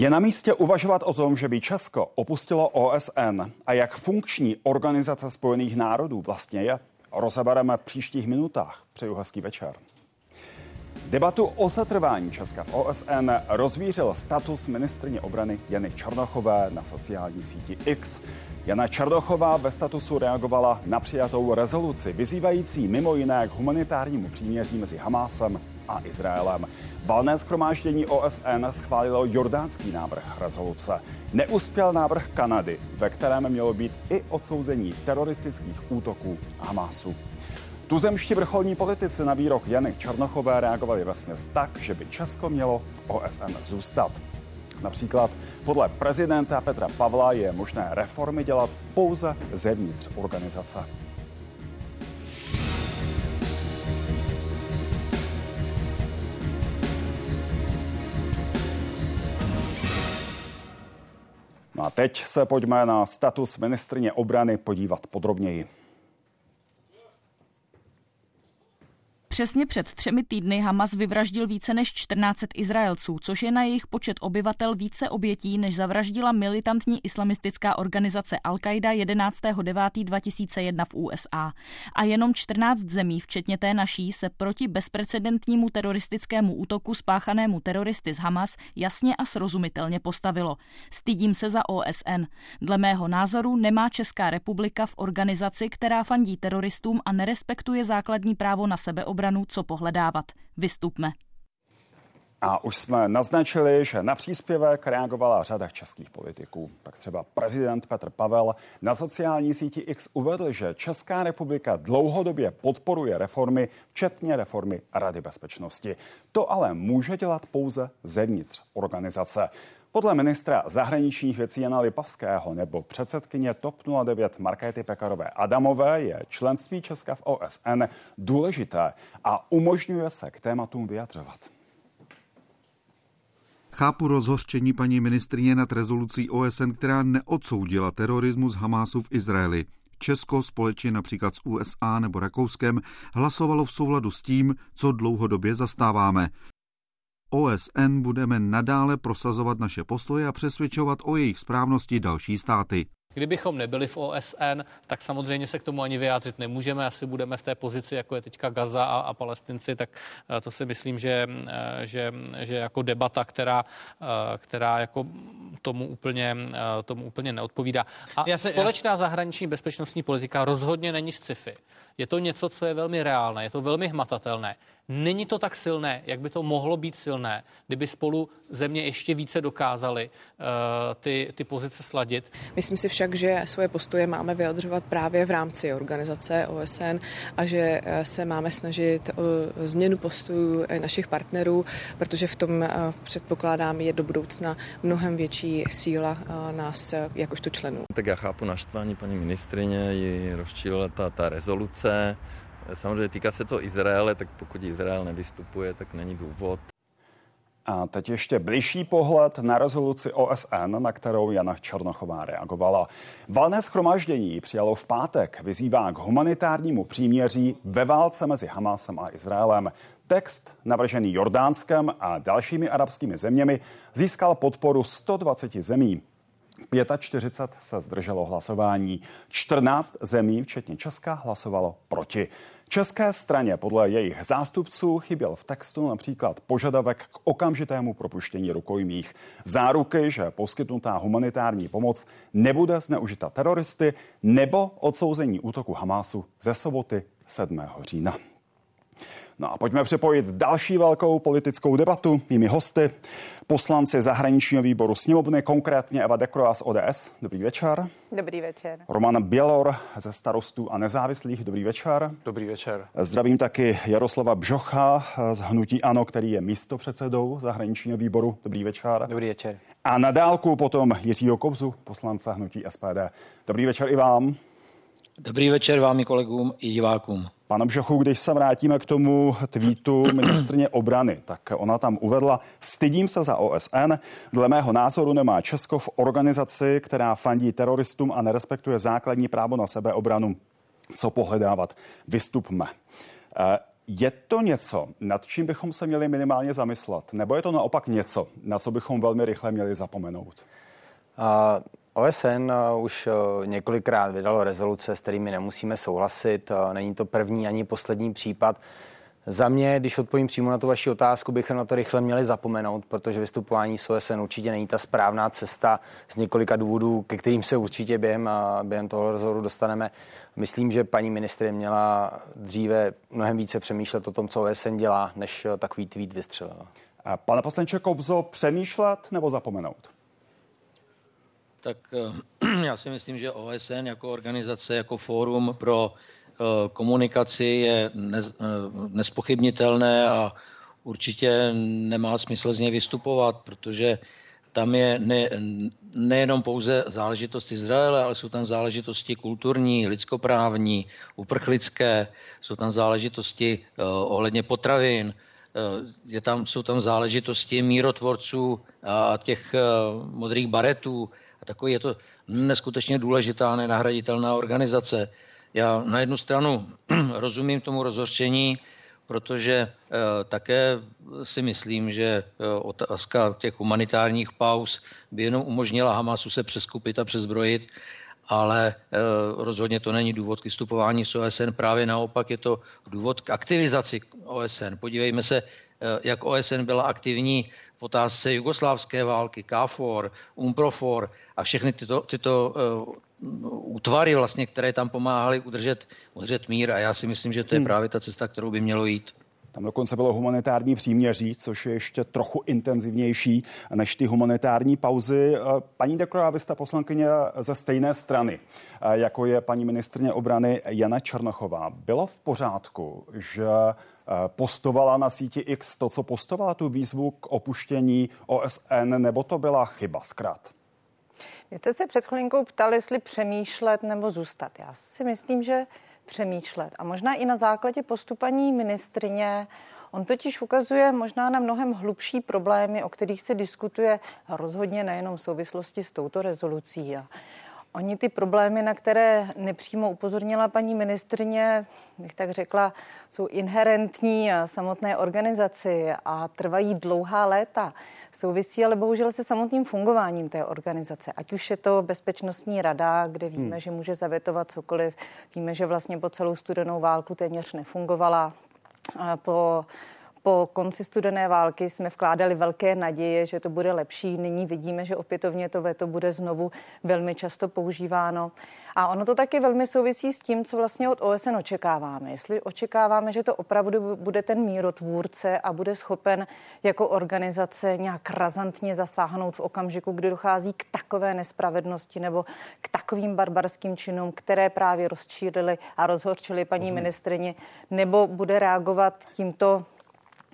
Je na místě uvažovat o tom, že by Česko opustilo OSN a jak funkční organizace Spojených národů vlastně je? Rozebereme v příštích minutách. Přeju hezký večer. Debatu o setrvání Česka v OSN rozvířil status ministrně obrany Jany Černochové na sociální síti X. Jana Černochová ve statusu reagovala na přijatou rezoluci, vyzývající mimo jiné k humanitárnímu příměří mezi Hamásem a Izraelem. Valné schromáždění OSN schválilo jordánský návrh rezoluce. Neuspěl návrh Kanady, ve kterém mělo být i odsouzení teroristických útoků Hamásu. Tuzemští vrcholní politici na výrok Jany Černochové reagovali ve směs tak, že by Česko mělo v OSN zůstat. Například podle prezidenta Petra Pavla je možné reformy dělat pouze zevnitř organizace. No a teď se pojďme na status ministrně obrany podívat podrobněji. Přesně před třemi týdny Hamas vyvraždil více než 14 Izraelců, což je na jejich počet obyvatel více obětí, než zavraždila militantní islamistická organizace Al-Qaida 11.9.2001 v USA. A jenom 14 zemí, včetně té naší, se proti bezprecedentnímu teroristickému útoku spáchanému teroristy z Hamas jasně a srozumitelně postavilo. Stydím se za OSN. Dle mého názoru nemá Česká republika v organizaci, která fandí teroristům a nerespektuje základní právo na sebeobranu obranu co pohledávat. Vystupme. A už jsme naznačili, že na příspěvek reagovala řada českých politiků. Tak třeba prezident Petr Pavel na sociální síti X uvedl, že Česká republika dlouhodobě podporuje reformy, včetně reformy Rady bezpečnosti. To ale může dělat pouze zevnitř organizace. Podle ministra zahraničních věcí Jana Lipavského nebo předsedkyně TOP 09 Markéty Pekarové Adamové je členství Česka v OSN důležité a umožňuje se k tématům vyjadřovat. Chápu rozhořčení paní ministrině nad rezolucí OSN, která neodsoudila terorismus Hamásu v Izraeli. Česko společně například s USA nebo Rakouskem hlasovalo v souladu s tím, co dlouhodobě zastáváme. OSN budeme nadále prosazovat naše postoje a přesvědčovat o jejich správnosti další státy. Kdybychom nebyli v OSN, tak samozřejmě se k tomu ani vyjádřit nemůžeme. Asi budeme v té pozici, jako je teďka Gaza a, a Palestinci, tak eh, to si myslím, že, eh, že, že jako debata, která, eh, která jako tomu úplně, tomu úplně neodpovídá. A já se, společná já... zahraniční bezpečnostní politika rozhodně není sci-fi. Je to něco, co je velmi reálné, je to velmi hmatatelné. Není to tak silné, jak by to mohlo být silné, kdyby spolu země ještě více dokázaly uh, ty, ty pozice sladit. Myslím si však, že svoje postoje máme vyjadřovat právě v rámci organizace OSN a že eh, se máme snažit o změnu postojů našich partnerů, protože v tom eh, předpokládám je do budoucna mnohem větší síla nás jakožto členů. Tak já chápu naštvání paní ministrině, ji rozčílila ta, ta rezoluce, Samozřejmě týká se to Izraele, tak pokud Izrael nevystupuje, tak není důvod. A teď ještě blížší pohled na rezoluci OSN, na kterou Jana Černochová reagovala. Valné schromaždění přijalo v pátek, vyzývá k humanitárnímu příměří ve válce mezi Hamásem a Izraelem. Text, navržený Jordánskem a dalšími arabskými zeměmi, získal podporu 120 zemí. 45 se zdrželo hlasování. 14 zemí, včetně Česka, hlasovalo proti. České straně podle jejich zástupců chyběl v textu například požadavek k okamžitému propuštění rukojmích, záruky, že poskytnutá humanitární pomoc nebude zneužita teroristy nebo odsouzení útoku Hamásu ze soboty 7. října. No a pojďme připojit další velkou politickou debatu. Mými hosty poslanci zahraničního výboru sněmovny, konkrétně Eva Dekroa z ODS. Dobrý večer. Dobrý večer. Roman Bělor ze starostů a nezávislých. Dobrý večer. Dobrý večer. Zdravím taky Jaroslava Bžocha z Hnutí Ano, který je místopředsedou zahraničního výboru. Dobrý večer. Dobrý večer. A na dálku potom Jiřího Kobzu, poslance Hnutí SPD. Dobrý večer i vám. Dobrý večer vám i kolegům i divákům. Pane Bžochu, když se vrátíme k tomu tweetu ministrně obrany, tak ona tam uvedla, stydím se za OSN, dle mého názoru nemá Česko v organizaci, která fandí teroristům a nerespektuje základní právo na sebeobranu. Co pohledávat? Vystupme. Eh, Je to něco, nad čím bychom se měli minimálně zamyslet? Nebo je to naopak něco, na co bychom velmi rychle měli zapomenout? Uh, OSN už několikrát vydalo rezoluce, s kterými nemusíme souhlasit. Není to první ani poslední případ. Za mě, když odpovím přímo na tu vaši otázku, bychom na to rychle měli zapomenout, protože vystupování s OSN určitě není ta správná cesta z několika důvodů, ke kterým se určitě během, během toho rozhovoru dostaneme. Myslím, že paní ministry měla dříve mnohem více přemýšlet o tom, co OSN dělá, než takový tweet vystřelila. Pane poslanče Kobzo, přemýšlet nebo zapomenout? Tak eh, já si myslím, že OSN jako organizace, jako fórum pro Eh, komunikaci je eh, nespochybnitelné a určitě nemá smysl z něj vystupovat, protože tam je ne, nejenom pouze záležitost Izraele, ale jsou tam záležitosti kulturní, lidskoprávní, uprchlické, jsou tam záležitosti uh, ohledně potravin, uh, je tam, jsou tam záležitosti mírotvorců a těch uh, modrých baretů. A takový je to neskutečně důležitá, nenahraditelná organizace. Já na jednu stranu rozumím tomu rozhořčení, protože e, také si myslím, že e, otázka těch humanitárních pauz by jenom umožnila Hamasu se přeskupit a přezbrojit, ale e, rozhodně to není důvod k vystupování s OSN, právě naopak je to důvod k aktivizaci OSN. Podívejme se, jak OSN byla aktivní v otázce jugoslávské války, KFOR, UMPROFOR a všechny tyto, tyto útvary, vlastně, které tam pomáhaly udržet, udržet mír a já si myslím, že to je hmm. právě ta cesta, kterou by mělo jít. Tam dokonce bylo humanitární příměří, což je ještě trochu intenzivnější než ty humanitární pauzy. Paní Dekrová, vy jste poslankyně ze stejné strany, jako je paní ministrně obrany Jana Černochová. Bylo v pořádku, že postovala na síti X to, co postovala tu výzvu k opuštění OSN, nebo to byla chyba zkrát? Vy jste se před chvilinkou ptali, jestli přemýšlet nebo zůstat. Já si myslím, že přemýšlet. A možná i na základě postupaní ministrině On totiž ukazuje možná na mnohem hlubší problémy, o kterých se diskutuje rozhodně nejenom v souvislosti s touto rezolucí. Oni ty problémy, na které nepřímo upozornila paní ministrně, bych tak řekla, jsou inherentní samotné organizaci a trvají dlouhá léta. Souvisí ale bohužel se samotným fungováním té organizace. Ať už je to Bezpečnostní rada, kde víme, hmm. že může zavětovat cokoliv. Víme, že vlastně po celou studenou válku téměř nefungovala. Po po konci studené války jsme vkládali velké naděje, že to bude lepší. Nyní vidíme, že opětovně to veto bude znovu velmi často používáno. A ono to taky velmi souvisí s tím, co vlastně od OSN očekáváme. Jestli očekáváme, že to opravdu bude ten mírotvůrce a bude schopen jako organizace nějak razantně zasáhnout v okamžiku, kdy dochází k takové nespravedlnosti nebo k takovým barbarským činům, které právě rozčílili a rozhorčili paní ministrině, nebo bude reagovat tímto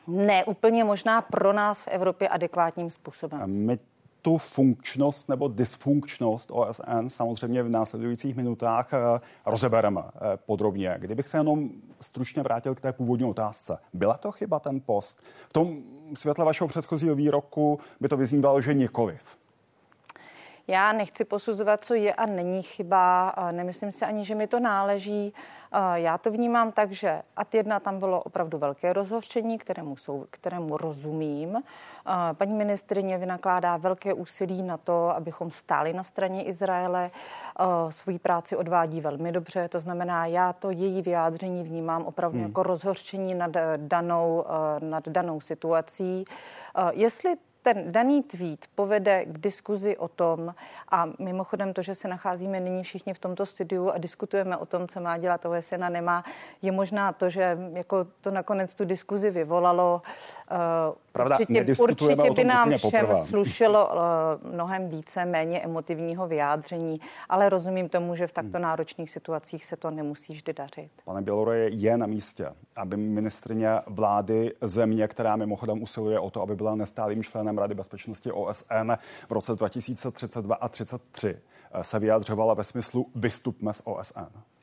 ne úplně možná pro nás v Evropě adekvátním způsobem. My tu funkčnost nebo dysfunkčnost OSN samozřejmě v následujících minutách eh, rozebereme eh, podrobně. Kdybych se jenom stručně vrátil k té původní otázce. Byla to chyba ten post? V tom světle vašeho předchozího výroku by to vyznívalo, že nikoliv. Já nechci posuzovat, co je a není chyba. Nemyslím si ani, že mi to náleží. Já to vnímám tak, že ad jedna tam bylo opravdu velké rozhořčení, kterému, jsou, kterému rozumím. Paní ministrině vynakládá velké úsilí na to, abychom stáli na straně Izraele. Svoji práci odvádí velmi dobře, to znamená, já to její vyjádření vnímám opravdu hmm. jako rozhořčení nad danou, nad danou situací. Jestli ten daný tweet povede k diskuzi o tom, a mimochodem to, že se nacházíme nyní všichni v tomto studiu a diskutujeme o tom, co má dělat OSN a nemá, je možná to, že jako to nakonec tu diskuzi vyvolalo. Uh, Pravda, určitě, určitě by nám všem poprvé. slušelo uh, mnohem více, méně emotivního vyjádření, ale rozumím tomu, že v takto náročných situacích se to nemusí vždy dařit. Pane Běloroje, je na místě, aby ministrině vlády země, která mimochodem usiluje o to, aby byla nestálým členem Rady bezpečnosti OSN v roce 2032 a 33, se vyjadřovala ve smyslu vystupme z OSN.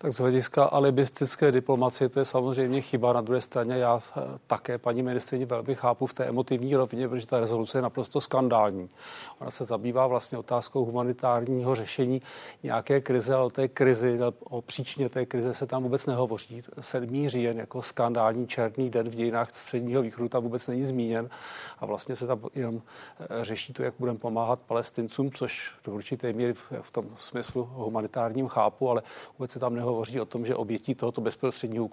Tak z hlediska alibistické diplomacie to je samozřejmě chyba. Na druhé straně já eh, také paní ministrině velmi chápu v té emotivní rovině, protože ta rezoluce je naprosto skandální. Ona se zabývá vlastně otázkou humanitárního řešení nějaké krize, ale o té krizi, o příčině té krize se tam vůbec nehovoří. 7. říjen jako skandální černý den v dějinách středního východu tam vůbec není zmíněn a vlastně se tam jenom eh, řeší to, jak budeme pomáhat palestincům, což do určité míry v tom smyslu humanitárním chápu, ale vůbec se tam nehovoří hovoří o tom, že obětí tohoto bezprostředního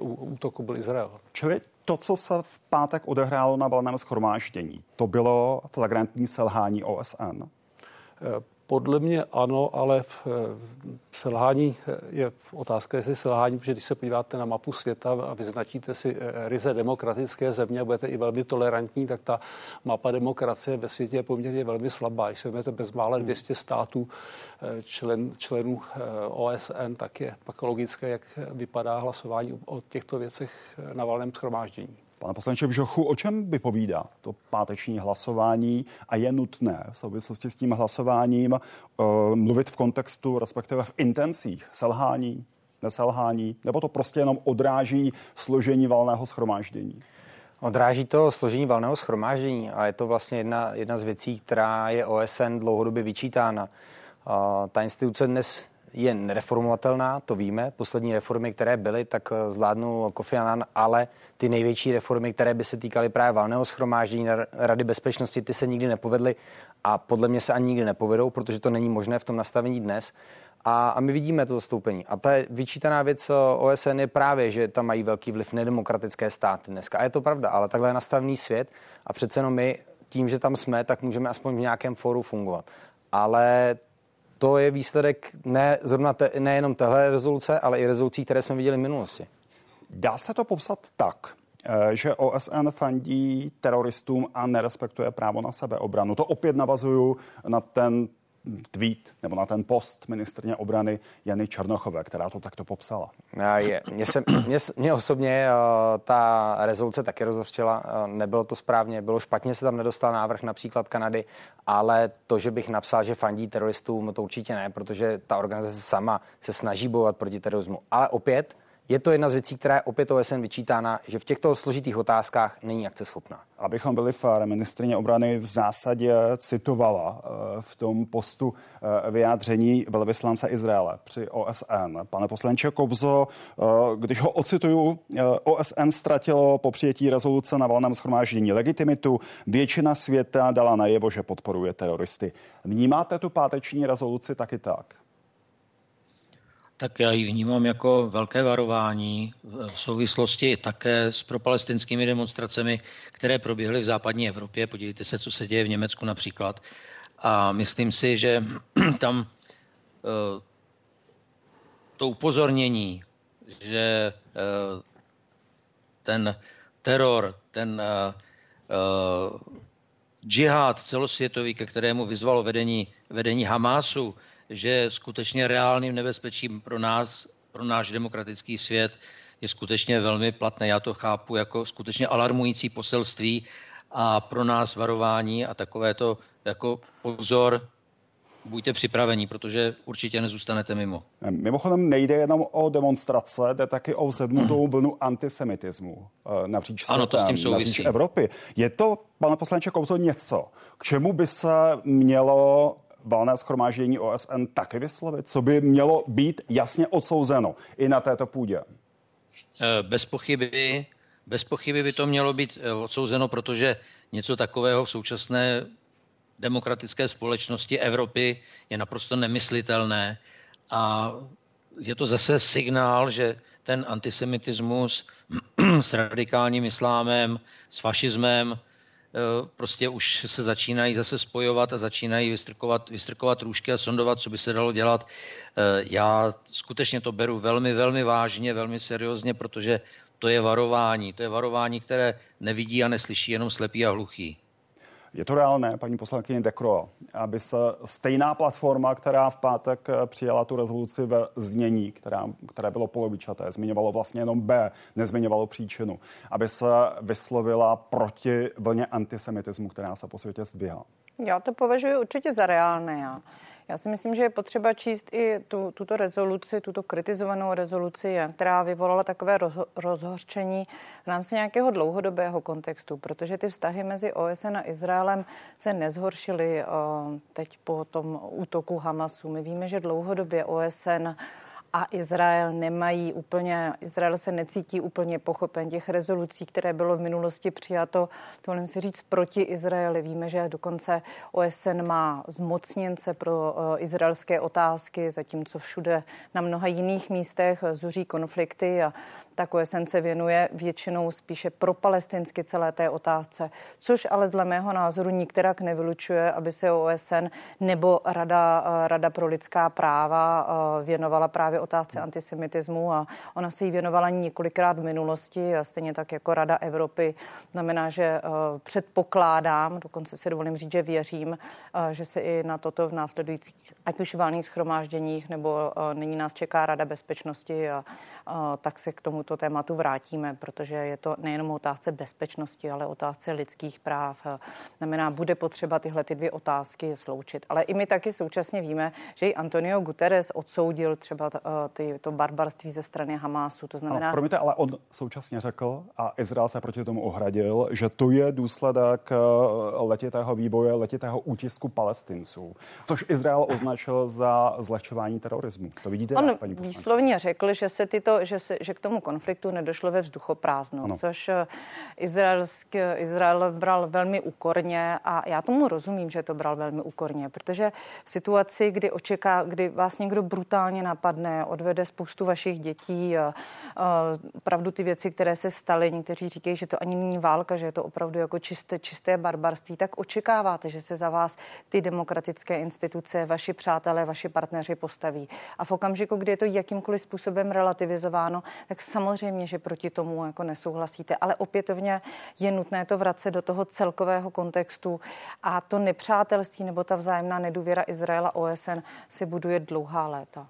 útoku byl Izrael. Čili to, co se v pátek odehrálo na valném schromáždění, to bylo flagrantní selhání OSN? Podle mě ano, ale v selhání je otázka, jestli selhání, protože když se podíváte na mapu světa a vyznačíte si eh, ryze demokratické země a budete i velmi tolerantní, tak ta mapa demokracie ve světě je poměrně velmi slabá. Když se vezmete bezmále 200 států eh, člen, členů eh, OSN, tak je pak logické, jak vypadá hlasování o těchto věcech na valném schromáždění. Pane poslanče Bžochu, o čem vypovídá to páteční hlasování a je nutné v souvislosti s tím hlasováním uh, mluvit v kontextu, respektive v intencích selhání, neselhání, nebo to prostě jenom odráží složení valného schromáždění? Odráží to složení valného schromáždění a je to vlastně jedna, jedna z věcí, která je OSN dlouhodobě vyčítána. Ta instituce dnes je nereformovatelná, to víme. Poslední reformy, které byly, tak eh, zvládnul Kofi Annan, ale ty největší reformy, které by se týkaly právě valného schromáždění Rady bezpečnosti, ty se nikdy nepovedly a podle mě se ani nikdy nepovedou, protože to není možné v tom nastavení dnes. A, a my vidíme to zastoupení. A ta vyčítaná věc eh, OSN je právě, že tam mají velký vliv nedemokratické státy dneska. A je to pravda, ale takhle je nastavený svět a přece jenom my tím, že tam jsme, tak můžeme aspoň v nějakém fóru fungovat. Ale to je výsledek ne zrovna te, nejenom téhle rezoluce, ale i rezolucí, které jsme viděli v minulosti. Dá se to popsat tak, eh, že OSN fandí teroristům a nerespektuje právo na sebeobranu. To opět navazuju na ten tweet nebo na ten post ministrně obrany Jany Černochové, která to takto popsala. Je, mě, osobně uh, ta rezoluce taky rozhořčila. Uh, nebylo to správně, bylo špatně, se tam nedostal návrh například Kanady, ale to, že bych napsal, že fandí teroristům, to určitě ne, protože ta organizace sama se snaží bojovat proti terorismu. Ale opět, je to jedna z věcí, která je opět OSN vyčítána, že v těchto složitých otázkách není akceschopná. Abychom byli fair, ministrině obrany v zásadě citovala eh, v tom postu eh, vyjádření velvyslance Izraele při OSN. Pane poslanče Kobzo, eh, když ho ocituju, OSN ztratilo po přijetí rezoluce na valném schromáždění legitimitu. Většina světa dala najevo, že podporuje teroristy. Vnímáte tu páteční rezoluci taky tak? Tak já ji vnímám jako velké varování v souvislosti také s propalestinskými demonstracemi, které proběhly v západní Evropě. Podívejte se, co se děje v Německu například. A myslím si, že tam eh, to upozornění, že eh, ten teror, ten uh, džihad celosvětový, ke kterému vyzvalo vedení, vedení Hamásu, že skutečně reálným nebezpečím pro nás, pro náš demokratický svět je skutečně velmi platné. Já to chápu jako skutečně alarmující poselství a pro nás varování a takové to jako pozor, buďte připravení, protože určitě nezůstanete mimo. Mimochodem nejde jenom o demonstrace, jde taky o vzedmutou vlnu antisemitismu eh, napříč světem, ano, to s tím souvisí. napříč Evropy. Je to, pane poslanče Kouzo, něco, k čemu by se mělo valné schromáždění OSN taky vyslovit? Co by mělo být jasně odsouzeno i na této půdě? Eh, bez pochyby, bez pochyby by to mělo být eh, odsouzeno, protože něco takového v současné demokratické společnosti Evropy je naprosto nemyslitelné. A je to zase signál, že ten antisemitismus s radikálním islámem, s fašismem, prostě už se začínají zase spojovat a začínají vystrkovat, vystrkovat růžky a sondovat, co by se dalo dělat. Eh, já skutečně to beru velmi, velmi vážně, velmi seriózně, protože to je varování. To je varování, které nevidí a neslyší jenom slepý a hluchý. Je to reálné, paní poslankyně Dekro, aby se stejná platforma, která v pátek eh, přijala tu rezoluci ve znění, která, které bylo polovičaté, zmiňovalo vlastně jenom B, nezmiňovalo příčinu, aby se vyslovila proti vlně antisemitismu, která se po světě zdvihá? Já to považuji určitě za reálné. Já. Já si myslím, že je potřeba číst i tu, tuto rezoluci, tuto kritizovanou rezoluci, která vyvolala takové rozhořčení v rámci nějakého dlouhodobého kontextu, protože ty vztahy mezi OSN a Izraelem se nezhoršily teď po tom útoku Hamasu. My víme, že dlouhodobě OSN a Izrael nemají úplně, Izrael se necítí úplně pochopen těch rezolucí, které bylo v minulosti přijato, to si říct, proti Izraeli. Víme, že dokonce OSN má zmocněnce pro uh, izraelské otázky, zatímco všude na mnoha jiných místech zuří konflikty a tak OSN se věnuje většinou spíše pro palestinsky celé té otázce, což ale dle mého názoru nikterak nevylučuje, aby se OSN nebo Rada, eh, Rada pro lidská práva eh, věnovala právě otázce antisemitismu a ona se jí věnovala několikrát v minulosti a stejně tak jako Rada Evropy. Znamená, že eh, předpokládám, dokonce si dovolím říct, že věřím, že se i na toto v následujících, ať už valných schromážděních, nebo nyní nás čeká Rada bezpečnosti a tak se k tomuto tématu vrátíme, protože je to nejenom otázce bezpečnosti, ale otázce lidských práv. Znamená, bude potřeba tyhle ty dvě otázky sloučit. Ale i my taky současně víme, že i Antonio Guterres odsoudil třeba ty, to barbarství ze strany Hamásu. To znamená... Ale, promiňte, ale on současně řekl, a Izrael se proti tomu ohradil, že to je důsledek eh, letitého výboje, letitého útisku palestinců, což Izrael označil za zlehčování terorismu. To vidíte, on paní výslovně řekl, že se tyto že, se, že k tomu konfliktu nedošlo ve vzduchoprázdnu, ano. což eh, izraelský, Izrael bral velmi úkorně a já tomu rozumím, že to bral velmi úkorně, protože v situaci, kdy očeká, kdy vás někdo brutálně napadne, odvede spoustu vašich dětí, a, a, pravdu ty věci, které se staly, někteří říkají, že to ani není válka, že je to opravdu jako čisté, čisté barbarství, tak očekáváte, že se za vás ty demokratické instituce, vaši přátelé, vaši partneři postaví. A v okamžiku, kdy je to jakýmkoliv způsobem relativizováno, kritizováno, tak samozřejmě, že proti tomu jako nesouhlasíte. Ale opětovně je nutné to vracet do toho celkového kontextu a to nepřátelství nebo ta vzájemná nedůvěra Izraela OSN se buduje dlouhá léta.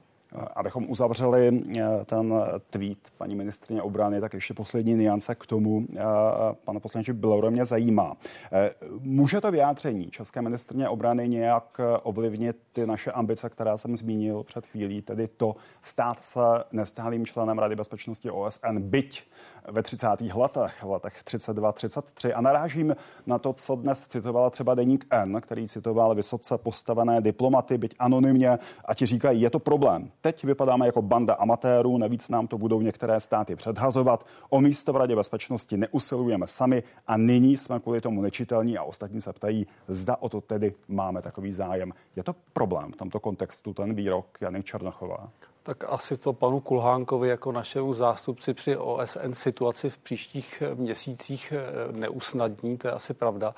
Abychom uzavřeli eh, ten tweet paní ministrině obrany, tak ještě poslední niance k tomu, eh, pana poslanče Biloura mě zajímá. Eh, může to vyjádření české ministrině obrany nějak ovlivnit ty naše ambice, které jsem zmínil před chvílí, tedy to stát se nestálým členem Rady bezpečnosti OSN, byť ve 30. letech, v letech 32-33. A narážím na to, co dnes citovala třeba Deník N, který citoval vysoce postavené diplomaty, byť anonymně, a ti říkají, je to problém. Teď vypadáme jako banda amatérů, navíc nám to budou některé státy předhazovat. O místo v Radě bezpečnosti neusilujeme sami a nyní jsme kvůli tomu nečitelní a ostatní se ptají, zda o to tedy máme takový zájem. Je to problém v tomto kontextu, ten výrok Jany Černochová? Tak asi to panu Kulhánkovi jako našemu zástupci při OSN situaci v příštích měsících eh, neusnadní, to je asi pravda.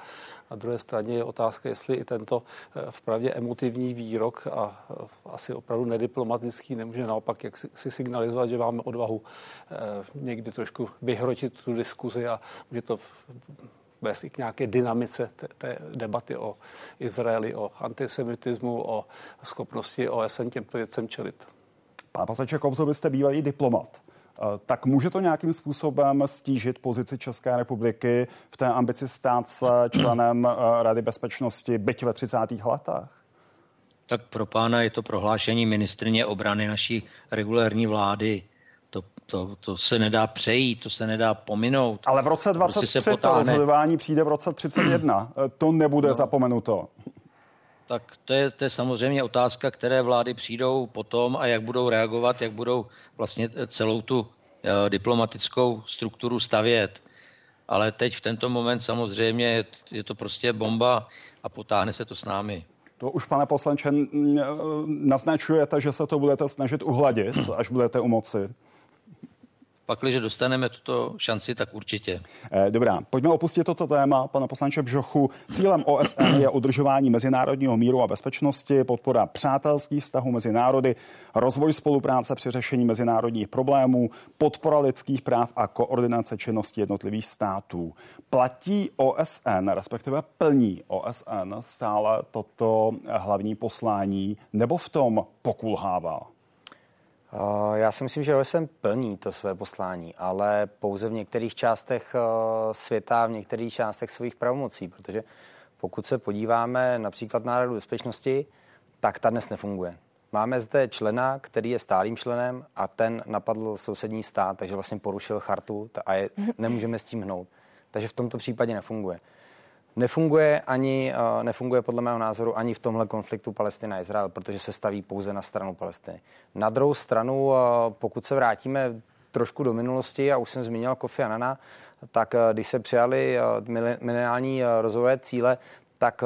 Na druhé straně je otázka, jestli i tento eh, vpravdě emotivní výrok a eh, asi opravdu nediplomatický nemůže naopak jak si signalizovat, že máme odvahu někdy trošku vyhrotit tu diskuzi a může to vést i k nějaké dynamice té, té debaty o Izraeli, o antisemitismu, o schopnosti OSN těmto věcem čelit. Pane poslanče Kobzo, vy jste bývalý diplomat. Eh, tak může to nějakým způsobem stížit pozici České republiky v té ambici stát se členem eh, Rady bezpečnosti, byť ve 30. letech? Tak pro pána je to prohlášení ministrně obrany naší regulární vlády. To, to, to se nedá přejít, to se nedá pominout. Ale v roce 23 prostě to rozhodování přijde v roce 31. Eh, to nebude no. zapomenuto tak to je, to je samozřejmě otázka, které vlády přijdou potom a jak budou reagovat, jak budou vlastně celou tu eh, diplomatickou strukturu stavět. Ale teď v tento moment samozřejmě je to prostě bomba a potáhne se to s námi. To už, pane poslanče, naznačujete, že se to budete snažit uhladit, až budete u moci. Pakliže dostaneme tuto šanci, tak určitě. Eh, dobrá, pojďme opustit toto téma, pane poslanče Bžochu. Cílem OSN je udržování mezinárodního míru a bezpečnosti, podpora přátelských vztahů mezi národy, rozvoj spolupráce při řešení mezinárodních problémů, podpora lidských práv a koordinace činnosti jednotlivých států. Platí OSN, respektive plní OSN stále toto hlavní poslání, nebo v tom pokulhává? Eh, já si myslím, že OSN plní to své poslání, ale pouze v některých částech eh, světa, v některých částech svých pravomocí, protože pokud se podíváme například na Radu bezpečnosti, tak ta dnes nefunguje. Máme zde člena, který je stálým členem a ten napadl sousední stát, takže vlastně porušil chartu a je, nemůžeme s tím hnout. Takže v tomto případě nefunguje. Nefunguje ani, eh, nefunguje podle mého názoru ani v tomhle konfliktu Palestina a Izrael, protože se staví pouze na stranu Palestiny. Na druhou stranu, eh, pokud se vrátíme trošku do minulosti, a už jsem zmínil Kofi Anana, tak eh, když se přijali mileniální rozvojové cíle, tak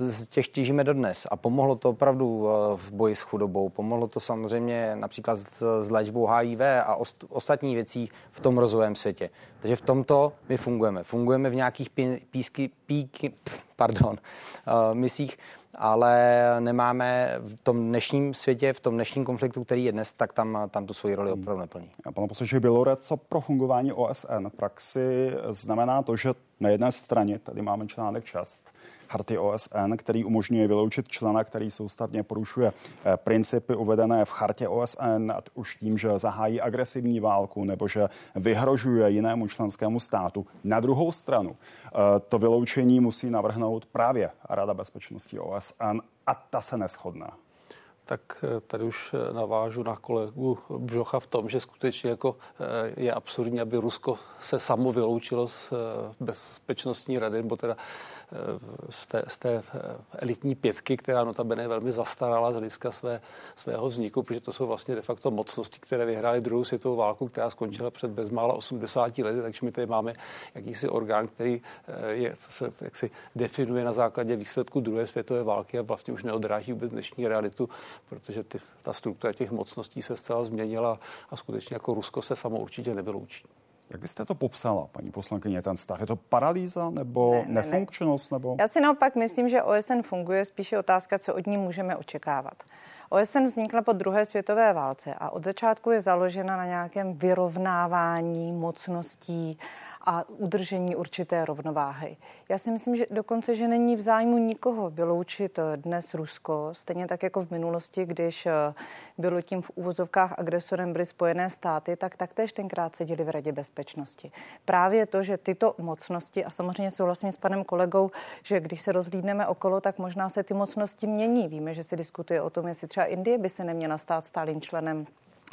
eh, z těch těžíme dodnes. A pomohlo to opravdu eh, v boji s chudobou. Pomohlo to samozřejmě například s, s léčbou HIV a ost, ostatní věcí v tom rozvojovém světě. Takže v tomto my fungujeme. Fungujeme v nějakých pí, písky, píky, pardon, uh, misích, ale nemáme v tom dnešním světě, v tom dnešním konfliktu, který je dnes, tak tam, tam tu svoji roli hmm. opravdu neplní. A pane poslanče Bělorec, co pro fungování OSN v praxi znamená to, že na jedné straně tady máme článek 6, charty OSN, který umožňuje vyloučit člena, který soustavně porušuje eh, principy uvedené v chartě OSN, ať už tím, že zahájí agresivní válku nebo že vyhrožuje jinému členskému státu. Na druhou stranu eh, to vyloučení musí navrhnout právě Rada bezpečnosti OSN a ta se neschodná tak eh, tady už eh, navážu na kolegu Bžocha v tom, že skutečně jako eh, je absurdní, aby Rusko se samo vyloučilo z bezpečnostní rady, nebo teda z té, z té elitní pětky, která notabene je velmi zastarala z hlediska své, svého vzniku, protože to jsou vlastně de facto mocnosti, které vyhrály druhou světovou válku, která skončila před bezmála 80 lety, takže my tady máme jakýsi orgán, který je, se jaksi definuje na základě výsledku druhé světové války a vlastně už neodráží vůbec dnešní realitu protože ty, ta struktura těch mocností se zcela změnila a skutečně jako Rusko se samo určitě nevyloučí. Jak byste to popsala, paní poslankyně, ten stav? Je to paralýza nebo ne, ne, nefunkčnost? Ne. Nebo... Já si naopak myslím, že OSN funguje, spíše otázka, co od ní můžeme očekávat. OSN vznikla po druhé světové válce a od začátku je založena na nějakém vyrovnávání mocností a udržení určité rovnováhy. Já si myslím, že dokonce, že není v zájmu nikoho vyloučit eh, dnes Rusko, stejně tak jako v minulosti, když eh, bylo tím v úvozovkách agresorem byly Spojené státy, tak taktéž tenkrát seděli v Radě bezpečnosti. Právě to, že tyto mocnosti, a samozřejmě souhlasím s panem kolegou, že když se rozlídneme okolo, tak možná se ty mocnosti mění. Víme, že se diskutuje o tom, jestli třeba Indie by se neměla stát stálým členem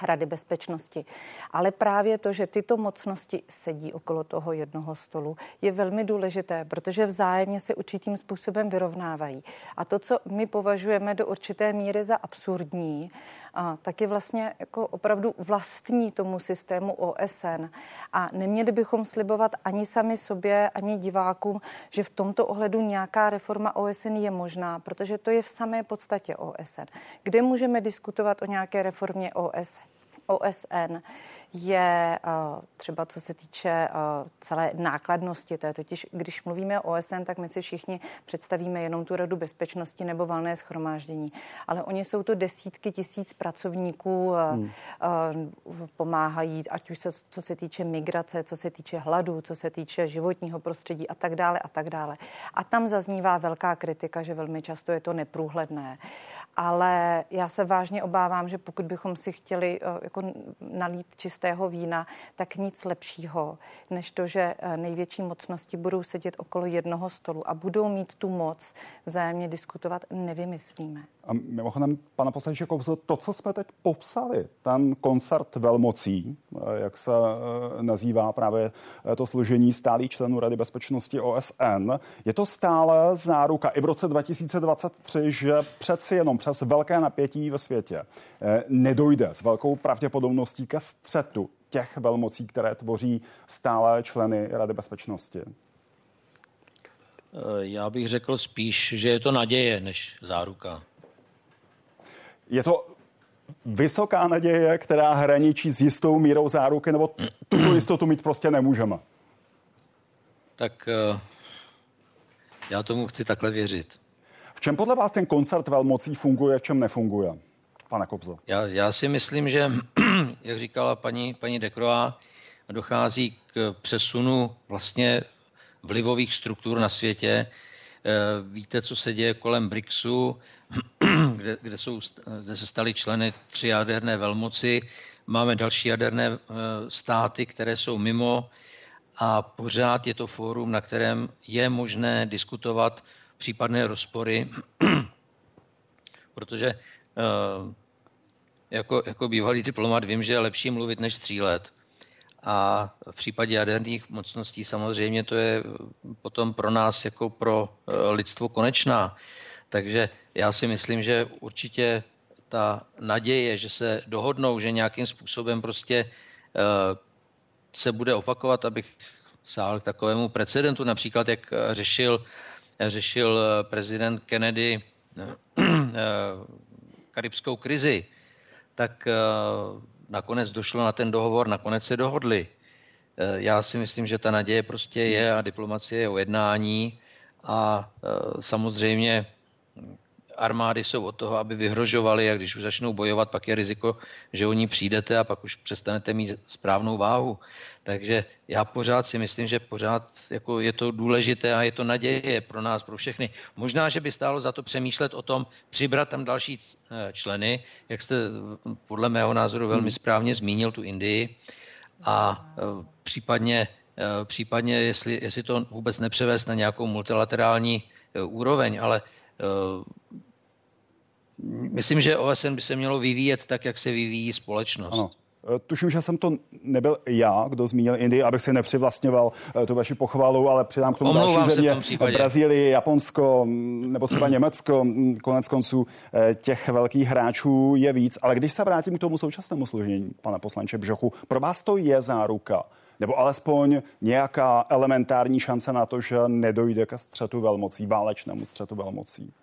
Rady bezpečnosti. Ale právě to, že tyto mocnosti sedí okolo toho jednoho stolu, je velmi důležité, protože vzájemně se určitým způsobem vyrovnávají. A to, co my považujeme do určité míry za absurdní, a, tak je vlastně jako opravdu vlastní tomu systému OSN. A neměli bychom slibovat ani sami sobě, ani divákům, že v tomto ohledu nějaká reforma OSN je možná, protože to je v samé podstatě OSN. Kde můžeme diskutovat o nějaké reformě OSN? OSN je eh, třeba co se týče eh, celé nákladnosti. To je totiž, když mluvíme o OSN, tak my si všichni představíme jenom tu Radu bezpečnosti nebo valné schromáždění. Ale oni jsou to desítky tisíc pracovníků, eh, hmm. pomáhají, ať už se, co se týče migrace, co se týče hladu, co se týče životního prostředí a tak dále a tak dále. A tam zaznívá velká kritika, že velmi často je to neprůhledné ale já se vážně obávám, že pokud bychom si chtěli eh, jako nalít čistého vína, tak nic lepšího, než to, že eh, největší mocnosti budou sedět okolo jednoho stolu a budou mít tu moc vzájemně diskutovat, nevymyslíme. A mimochodem, pane poslanče Koubzo, to, co jsme teď popsali, ten koncert velmocí, eh, jak se nazývá právě to složení stálých členů Rady bezpečnosti OSN, je to stále záruka i v roce 2023, že přeci jenom přes velké napětí ve světě eh, nedojde s velkou pravděpodobností ke střetu těch velmocí, které tvoří stále členy Rady bezpečnosti? Eh, já bych řekl spíš, že je to naděje než záruka. Je to vysoká naděje, která hraničí s jistou mírou záruky, nebo tuto jistotu mít prostě nemůžeme? Tak eh, já tomu chci takhle věřit čem podle vás ten koncert velmocí funguje, v čem nefunguje? Pane Kobzo. Já, já si myslím, že, jak říkala paní, paní Dekroa, dochází k přesunu vlastně vlivových struktur na světě. Eh, víte, co se děje kolem BRICSu, kde, kde, jsou, kde se staly členy tři jaderné velmoci. Máme další jaderné eh, státy, které jsou mimo a pořád je to fórum, na kterém je možné diskutovat případné rozpory protože jako, jako bývalý diplomat vím, že je lepší mluvit než střílet. A v případě jaderných mocností samozřejmě to je potom pro nás jako pro lidstvo konečná. Takže já si myslím, že určitě ta naděje, že se dohodnou, že nějakým způsobem prostě se bude opakovat, abych sál k takovému precedentu, například jak řešil, řešil prezident Kennedy karibskou krizi, tak nakonec došlo na ten dohovor, nakonec se dohodli. Já si myslím, že ta naděje prostě je a diplomacie je o jednání a samozřejmě armády jsou od toho, aby vyhrožovali a když už začnou bojovat, pak je riziko, že o ní přijdete a pak už přestanete mít správnou váhu. Takže já pořád si myslím, že pořád jako je to důležité a je to naděje pro nás, pro všechny. Možná, že by stálo za to přemýšlet o tom, přibrat tam další eh, členy, jak jste podle mého názoru velmi hmm. správně zmínil tu Indii a eh, případně, eh, případně jestli, jestli to vůbec nepřevést na nějakou multilaterální úroveň, ale myslím, že OSN by se mělo vyvíjet tak, jak se vyvíjí společnost. Ano. E, tuším, že jsem to nebyl já, kdo zmínil Indii, abych si nepřivlastňoval e, tu vaši pochvalu, ale přidám k tomu Omlouvám další země, Brazílii, Japonsko nebo třeba Německo. Konec konců e, těch velkých hráčů je víc. Ale když se vrátím k tomu současnému složení, pane poslanče Bžochu, pro vás to je záruka, nebo alespoň nějaká elementární šance na to, že nedojde ke střetu velmocí, válečnému střetu velmocí?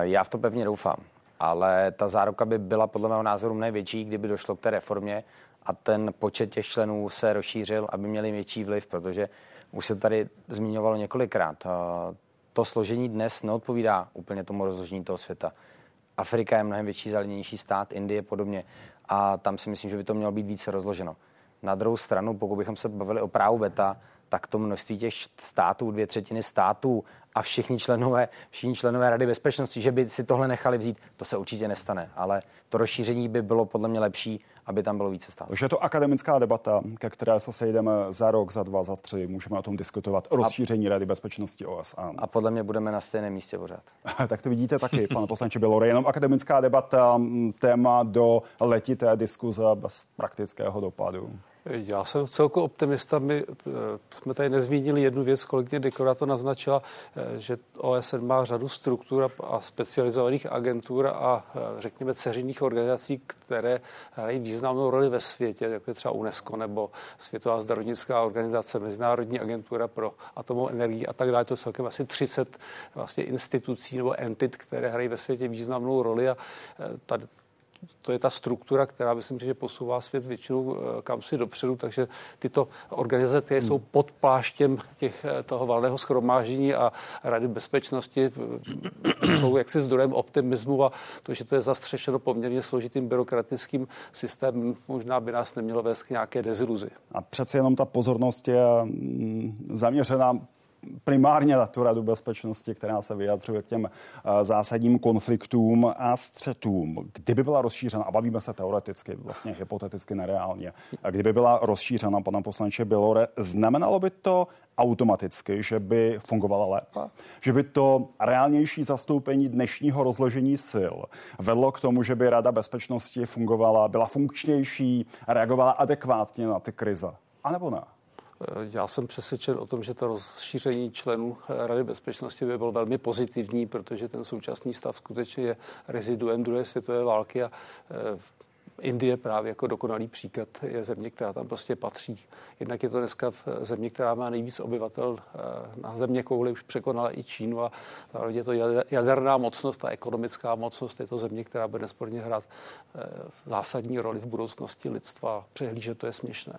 Já v to pevně doufám ale ta záruka by byla podle mého názoru největší, kdyby došlo k té reformě a ten počet těch členů se rozšířil, aby měli větší vliv, protože už se tady zmiňovalo několikrát. To složení dnes neodpovídá úplně tomu rozložení toho světa. Afrika je mnohem větší, zelenější stát, Indie podobně a tam si myslím, že by to mělo být více rozloženo. Na druhou stranu, pokud bychom se bavili o právu VETA, tak to množství těch států, dvě třetiny států a všichni členové, všichni členové Rady bezpečnosti, že by si tohle nechali vzít, to se určitě nestane. Ale to rozšíření by bylo podle mě lepší, aby tam bylo více států. Takže je to akademická debata, ke které se sejdeme za rok, za dva, za tři. Můžeme o tom diskutovat. O rozšíření a, Rady bezpečnosti OSN. A podle mě budeme na stejném místě pořád. tak to vidíte taky, pane poslanče Bělore. Jenom akademická debata, téma do letité diskuze bez praktického dopadu. Já jsem celku optimista. My eh, jsme tady nezmínili jednu věc, kolegyně Dekora to naznačila, eh, že OSN má řadu struktur a specializovaných agentur a eh, řekněme ceřinných organizací, které hrají významnou roli ve světě, jako je třeba UNESCO nebo Světová zdravotnická organizace, Mezinárodní agentura pro atomovou energii a tak dále. To celkem asi 30 vlastně institucí nebo entit, které hrají ve světě významnou roli a tady to je ta struktura, která myslím, že posouvá svět většinou eh, kam si dopředu, takže tyto organizace které jsou pod pláštěm těch, eh, toho valného schromáždění a Rady bezpečnosti eh, jsou jaksi zdrojem optimismu a to, že to je zastřešeno poměrně složitým byrokratickým systémem, možná by nás nemělo vést k nějaké deziluzi. A přece jenom ta pozornost je mm, zaměřená primárně na tu radu bezpečnosti, která se vyjadřuje k těm eh, zásadním konfliktům a střetům. Kdyby byla rozšířena, a bavíme se teoreticky, vlastně hypoteticky nereálně, a kdyby byla rozšířena, pane poslanče Bilore, znamenalo by to automaticky, že by fungovala lépe, že by to reálnější zastoupení dnešního rozložení sil vedlo k tomu, že by Rada bezpečnosti fungovala, byla funkčnější, reagovala adekvátně na ty krize. A nebo ne? Eh, já jsem přesvědčen o tom, že to rozšíření členů eh, Rady bezpečnosti by bylo velmi pozitivní, protože ten současný stav skutečně je reziduem druhé světové války a eh, Indie právě jako dokonalý příklad je země, která tam prostě patří. Jednak je to dneska země, která má nejvíc obyvatel na země kouli, už překonala i Čínu a zároveň je to jaderná mocnost a ekonomická mocnost. Je to země, která bude nesporně hrát zásadní roli v budoucnosti lidstva. Přehlížet to je směšné.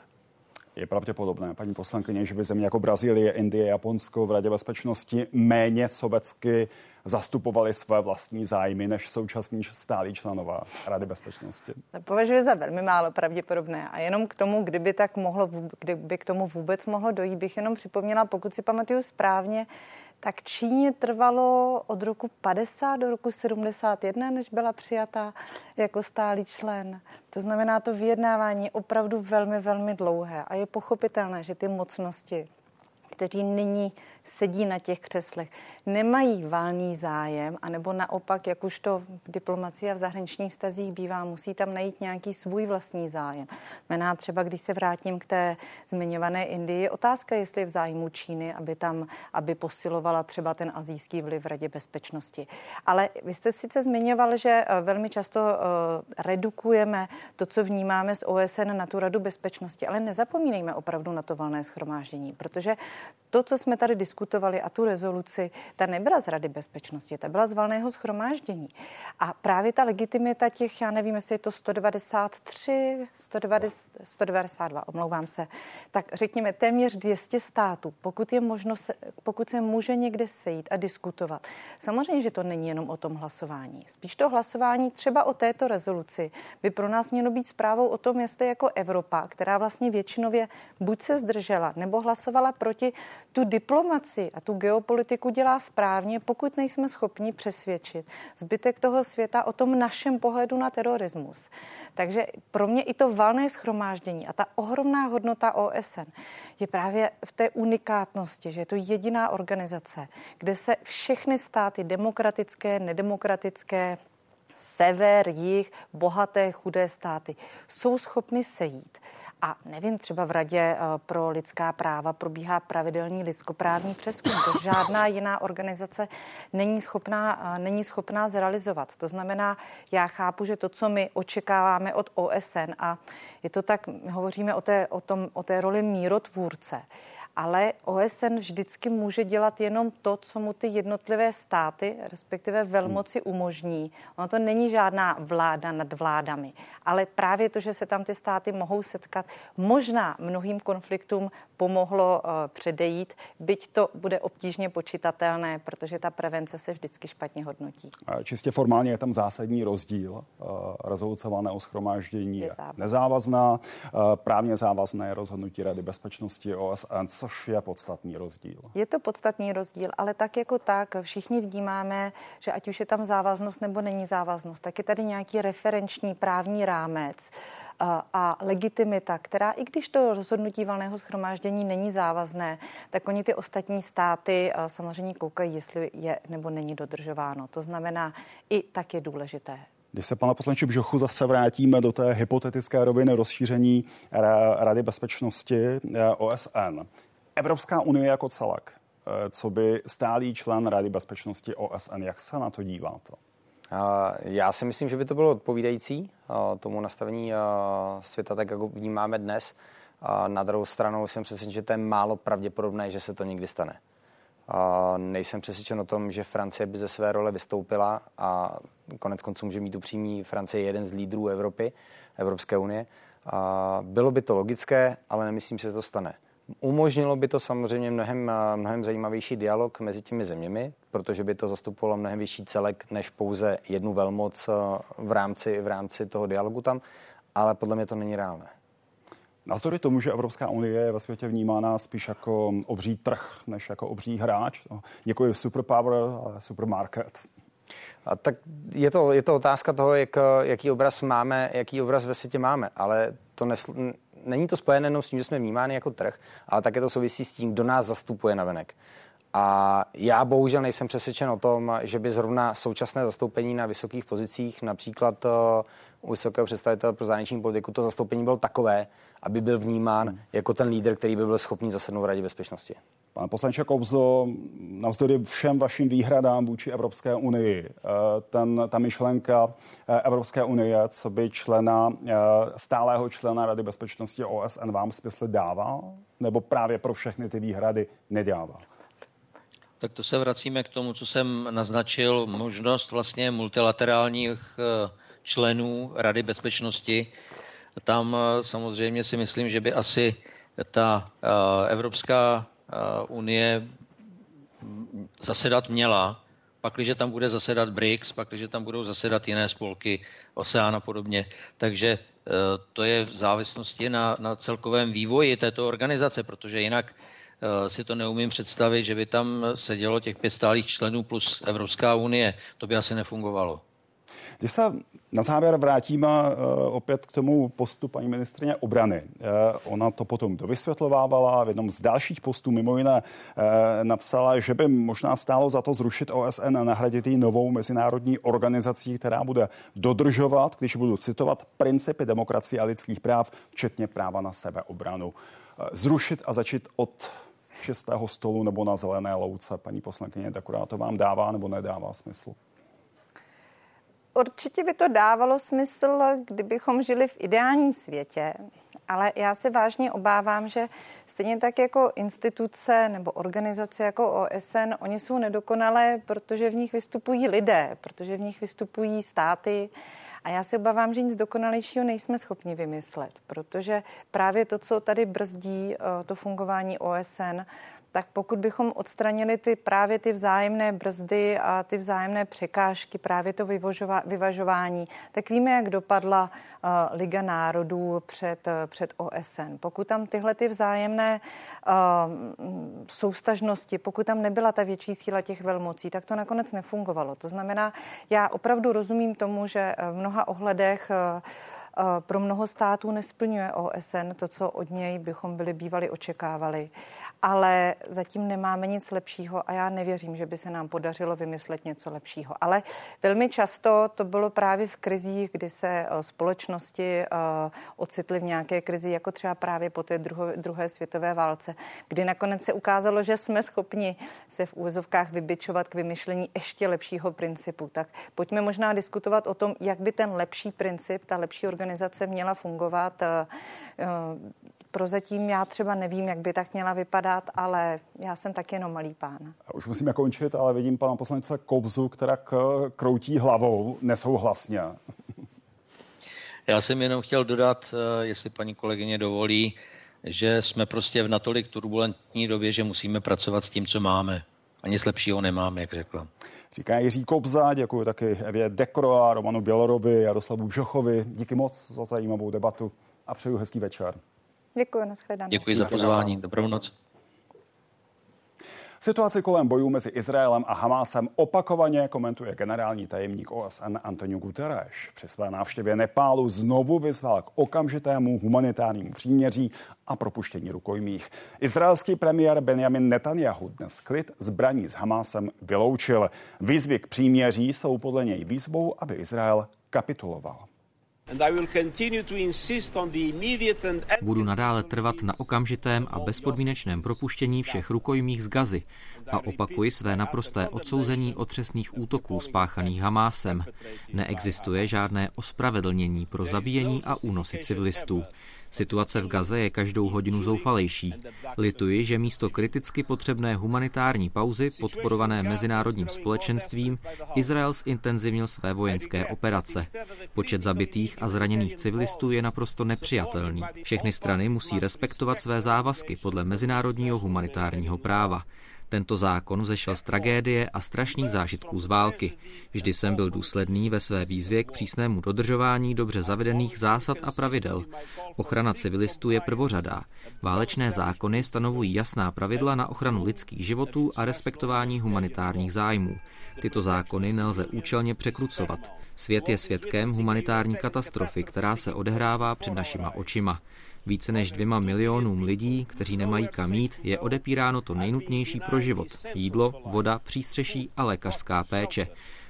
Je pravděpodobné, paní poslankyně, že by země jako Brazílie, Indie, Japonsko v Radě bezpečnosti méně sobecky zastupovali své vlastní zájmy než současní stálí členové Rady bezpečnosti? Považuji za velmi málo pravděpodobné. A jenom k tomu, kdyby tak mohlo, kdyby k tomu vůbec mohlo dojít, bych jenom připomněla, pokud si pamatuju správně, tak Číně trvalo od roku 50 do roku 71, než byla přijata jako stálý člen. To znamená, to vyjednávání je opravdu velmi, velmi dlouhé a je pochopitelné, že ty mocnosti, kteří nyní sedí na těch křeslech, nemají valný zájem, anebo naopak, jak už to v diplomacii a v zahraničních vztazích bývá, musí tam najít nějaký svůj vlastní zájem. Znamená třeba, když se vrátím k té zmiňované Indii, otázka, jestli je v zájmu Číny, aby tam, aby posilovala třeba ten azijský vliv v Radě bezpečnosti. Ale vy jste sice zmiňoval, že eh, velmi často uh, redukujeme to, co vnímáme z OSN na tu Radu bezpečnosti, ale nezapomínejme opravdu na to valné schromáždění, protože to, co jsme tady diskutovali a tu rezoluci, ta nebyla z Rady bezpečnosti, ta byla z valného schromáždění. A právě ta legitimita těch, já nevím, jestli je to 193, 190, 192, omlouvám se, tak řekněme téměř 200 států, pokud je možno, se, pokud se může někde sejít a diskutovat. Samozřejmě, že to není jenom o tom hlasování. Spíš to hlasování třeba o této rezoluci by pro nás mělo být zprávou o tom, jestli jako Evropa, která vlastně většinově buď se zdržela nebo hlasovala proti tu diplomaci a tu geopolitiku dělá správně, pokud nejsme schopni přesvědčit zbytek toho světa o tom našem pohledu na terorismus. Takže pro mě i to valné schromáždění a ta ohromná hodnota OSN je právě v té unikátnosti, že je to jediná organizace, kde se všechny státy, demokratické, nedemokratické, sever, jih, bohaté, chudé státy jsou schopny sejít a nevím, třeba v Radě eh, pro lidská práva probíhá pravidelný lidskoprávní přeskum. To žádná jiná organizace není schopná, eh, není schopná zrealizovat. To znamená, já chápu, že to, co my očekáváme od OSN a je to tak, hovoříme o té, o tom, o té roli mírotvůrce, ale OSN vždycky může dělat jenom to, co mu ty jednotlivé státy, respektive velmoci umožní. Ono to není žádná vláda nad vládami, ale právě to, že se tam ty státy mohou setkat, možná mnohým konfliktům pomohlo uh, předejít, byť to bude obtížně počítatelné, protože ta prevence se vždycky špatně hodnotí. Čistě formálně je tam zásadní rozdíl. Uh, rezoluce valného schromáždění je nezávazná, uh, právně závazné rozhodnutí Rady bezpečnosti OSN, což je podstatný rozdíl. Je to podstatný rozdíl, ale tak jako tak všichni vnímáme, že ať už je tam závaznost nebo není závaznost, tak je tady nějaký referenční právní rámec a legitimita, která i když to rozhodnutí valného schromáždění není závazné, tak oni ty ostatní státy samozřejmě koukají, jestli je nebo není dodržováno. To znamená, i tak je důležité. Když se, pana poslanče Bžochu, zase vrátíme do té hypotetické roviny rozšíření Rady bezpečnosti eh, OSN. Evropská unie jako celek, eh, co by stálý člen Rady bezpečnosti OSN, jak se na to díváte? Já si myslím, že by to bylo odpovídající tomu nastavení světa, tak jak ho vnímáme dnes. Na druhou stranu jsem přesvědčen, že to je málo pravděpodobné, že se to někdy stane. Nejsem přesvědčen o tom, že Francie by ze své role vystoupila a konec konců může mít upřímní. Francie je jeden z lídrů Evropy, Evropské unie. Bylo by to logické, ale nemyslím že to stane. Umožnilo by to samozřejmě mnohem, mnohem zajímavější dialog mezi těmi zeměmi, protože by to zastupovalo mnohem vyšší celek než pouze jednu velmoc eh, v rámci, v rámci toho dialogu tam, ale podle mě to není reálné. Navzdory tomu, že Evropská unie je ve světě vnímána spíš jako obří trh, než jako obří hráč. No, Děkuji superpower a supermarket. A tak je to, je to otázka toho, jak, jaký obraz máme, jaký obraz ve světě máme, ale to nesl, není to spojené jenom s tím, že jsme vnímáni jako trh, ale také to souvisí s tím, kdo nás zastupuje na venek. A já bohužel nejsem přesvědčen o tom, že by zrovna současné zastoupení na vysokých pozicích, například uh, u vysokého představitele pro zahraniční politiku, to zastoupení bylo takové, aby byl vnímán hmm. jako ten lídr, který by byl schopný zasednout v Radě bezpečnosti. Pane poslanče Kobzo, navzdory všem vašim výhradám vůči Evropské unii, eh, ten, ta myšlenka eh, Evropské unie, co by člena, eh, stálého člena Rady bezpečnosti OSN vám smysl dává? Nebo právě pro všechny ty výhrady nedává? Tak to se vracíme k tomu, co jsem naznačil, možnost vlastně multilaterálních členů Rady bezpečnosti. Tam samozřejmě si myslím, že by asi ta Evropská unie zasedat měla, pakliže tam bude zasedat BRICS, pakliže tam budou zasedat jiné spolky, OSEAN a podobně. Takže e, to je v závislosti na, na celkovém vývoji této organizace, protože jinak e, si to neumím představit, že by tam sedělo těch pět stálých členů plus Evropská unie. To by asi nefungovalo. Když se na závěr vrátíme uh, opět k tomu postu paní ministrině obrany. Uh, ona to potom dovysvětlovávala. V jednom z dalších postů mimo jiné uh, napsala, že by možná stálo za to zrušit OSN a nahradit ji novou mezinárodní organizací, která bude dodržovat, když budu citovat, principy demokracie a lidských práv, včetně práva na sebeobranu. Zrušit a začít od šestého stolu nebo na zelené louce. Paní poslankyně, akorát to vám dává nebo nedává smysl? Určitě by to dávalo smysl, kdybychom žili v ideálním světě, ale já se vážně obávám, že stejně tak jako instituce nebo organizace jako OSN, oni jsou nedokonalé, protože v nich vystupují lidé, protože v nich vystupují státy. A já se obávám, že nic dokonalejšího nejsme schopni vymyslet, protože právě to, co tady brzdí eh, to fungování OSN, tak pokud bychom odstranili ty právě ty vzájemné brzdy a ty vzájemné překážky, právě to vyvažování, tak víme, jak dopadla uh, Liga národů před, uh, před OSN. Pokud tam tyhle ty vzájemné uh, soustažnosti, pokud tam nebyla ta větší síla těch velmocí, tak to nakonec nefungovalo. To znamená, já opravdu rozumím tomu, že v mnoha ohledech pro mnoho států nesplňuje OSN to, co od něj bychom byli bývali očekávali ale zatím nemáme nic lepšího a já nevěřím, že by se nám podařilo vymyslet něco lepšího. Ale velmi často to bylo právě v krizích, kdy se eh, společnosti uh, ocitly v nějaké krizi, jako třeba právě po té druho, druhé světové válce, kdy nakonec se ukázalo, že jsme schopni se v úvozovkách vybičovat k vymyšlení ještě lepšího principu. Tak pojďme možná diskutovat o tom, jak by ten lepší princip, ta lepší organizace měla fungovat. Prozatím já třeba nevím, jak by tak měla vypadat, ale já jsem tak jenom malý pán. Už musíme končit, ale vidím pana poslance Kobzu, která kroutí hlavou nesouhlasně. Já jsem jenom chtěl dodat, eh, jestli paní kolegyně dovolí, že jsme prostě v natolik turbulentní době, že musíme pracovat s tím, co máme. A nic lepšího nemáme, jak řekla. Říká Jiří Kobza, děkuji taky Evě Dekro a Romanu Bělorovi, Jaroslavu Žochovi. Díky moc za zajímavou debatu a přeju hezký večer. Děkuji, nashledanou. Děkuji za pozvání, dobrou noc. Situaci kolem bojů mezi Izraelem a Hamásem opakovaně komentuje generální tajemník OSN Antonio Guterres. Při své návštěvě Nepálu znovu vyzval k okamžitému humanitárnímu příměří a propuštění rukojmích. Izraelský premiér Benjamin Netanyahu dnes klid zbraní s Hamásem vyloučil. Výzvy k příměří jsou podle něj výzvou, aby Izrael kapituloval. Budu nadále trvat na okamžitém a bezpodmínečném propuštění všech rukojmích z Gazy a opakuji své naprosté odsouzení otřesných útoků spáchaných Hamásem. Neexistuje žádné ospravedlnění pro zabíjení a únosy civilistů. Situace v Gaze je každou hodinu zoufalejší. Lituji, že místo kriticky potřebné humanitární pauzy podporované mezinárodním společenstvím Izrael zintenzivnil své vojenské operace. Počet zabitých a zraněných civilistů je naprosto nepřijatelný. Všechny strany musí respektovat své závazky podle mezinárodního humanitárního práva. Tento zákon vzešel z tragédie a strašných zážitků z války. Vždy jsem byl důsledný ve své výzvě k přísnému dodržování dobře zavedených zásad a pravidel. Ochrana civilistů je prvořadá. Válečné zákony stanovují jasná pravidla na ochranu lidských životů a respektování humanitárních zájmů. Tyto zákony nelze účelně překrucovat. Svět je svědkem humanitární katastrofy, která se odehrává před našima očima. Více než dvěma milionům lidí, kteří nemají kam jít, je odepíráno to nejnutnější pro život. Jídlo, voda, přístřeší a lékařská péče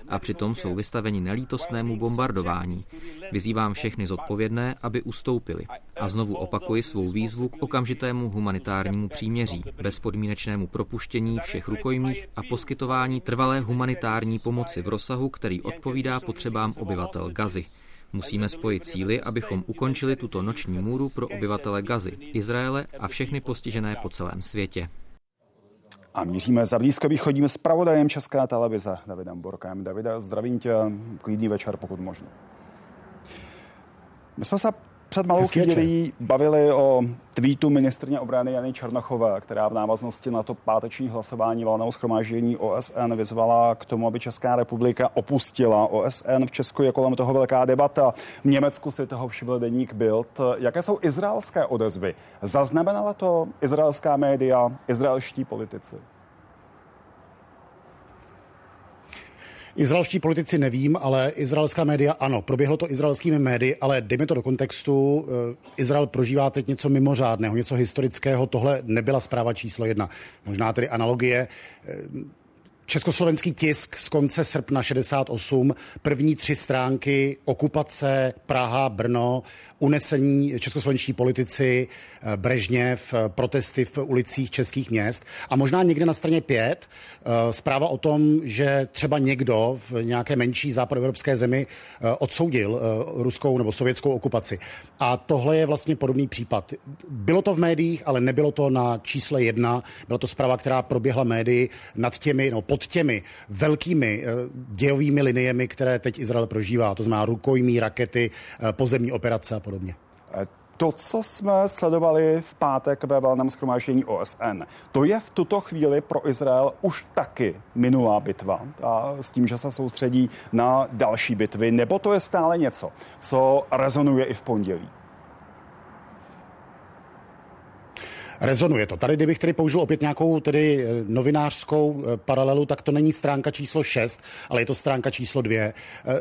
a přitom jsou vystaveni nelítostnému bombardování. Vyzývám všechny zodpovědné, aby ustoupili. A znovu opakuji svou výzvu k okamžitému humanitárnímu příměří, bezpodmínečnému propuštění všech rukojmích a poskytování trvalé humanitární pomoci v rozsahu, který odpovídá potřebám obyvatel Gazy. Musíme spojit síly, abychom ukončili tuto noční můru pro obyvatele Gazy, Izraele a všechny postižené po celém světě. A míříme za blízkovýchodním zpravodajem České televize Davidem Borkem. Davida, zdravím tě, klidný večer, pokud možno. My jsme se před malou chvílí bavili o tweetu ministrně obrany Jany Černochové, která v návaznosti na to páteční hlasování valného schromáždění OSN vyzvala k tomu, aby Česká republika opustila OSN. V Česku je kolem toho velká debata. V Německu si toho všiml deník Bild. Jaké jsou izraelské odezvy? Zaznamenala to izraelská média, izraelští politici? Izraelští politici nevím, ale izraelská média ano. Proběhlo to izraelskými médii, ale dejme to do kontextu. Eh, Izrael prožívá teď něco mimořádného, něco historického. Tohle nebyla zpráva číslo jedna. Možná tedy analogie eh, Československý tisk z konce srpna 68, první tři stránky, okupace, Praha, Brno, unesení českoslovenští politici, eh, Brežněv, eh, protesty v ulicích českých měst a možná někde na straně pět eh, zpráva o tom, že třeba někdo v nějaké menší západoevropské zemi odsoudil ruskou nebo sovětskou okupaci. A tohle je vlastně podobný případ. Bylo to v médiích, ale nebylo to na čísle jedna. Byla to zpráva, která proběhla médii nad těmi, no, pod těmi velkými dějovými liniemi, které teď Izrael prožívá. To znamená rukojmí, rakety, pozemní operace a podobně. Eh, to, co jsme sledovali v pátek ve valném schromáždění OSN, to je v tuto chvíli pro Izrael už taky minulá bitva a s tím, že se soustředí na další bitvy, nebo to je stále něco, co rezonuje i v pondělí? Rezonuje to. Tady, kdybych tedy použil opět nějakou tedy eh, novinářskou eh, paralelu, tak to není stránka číslo 6, ale je to stránka číslo 2. Eh,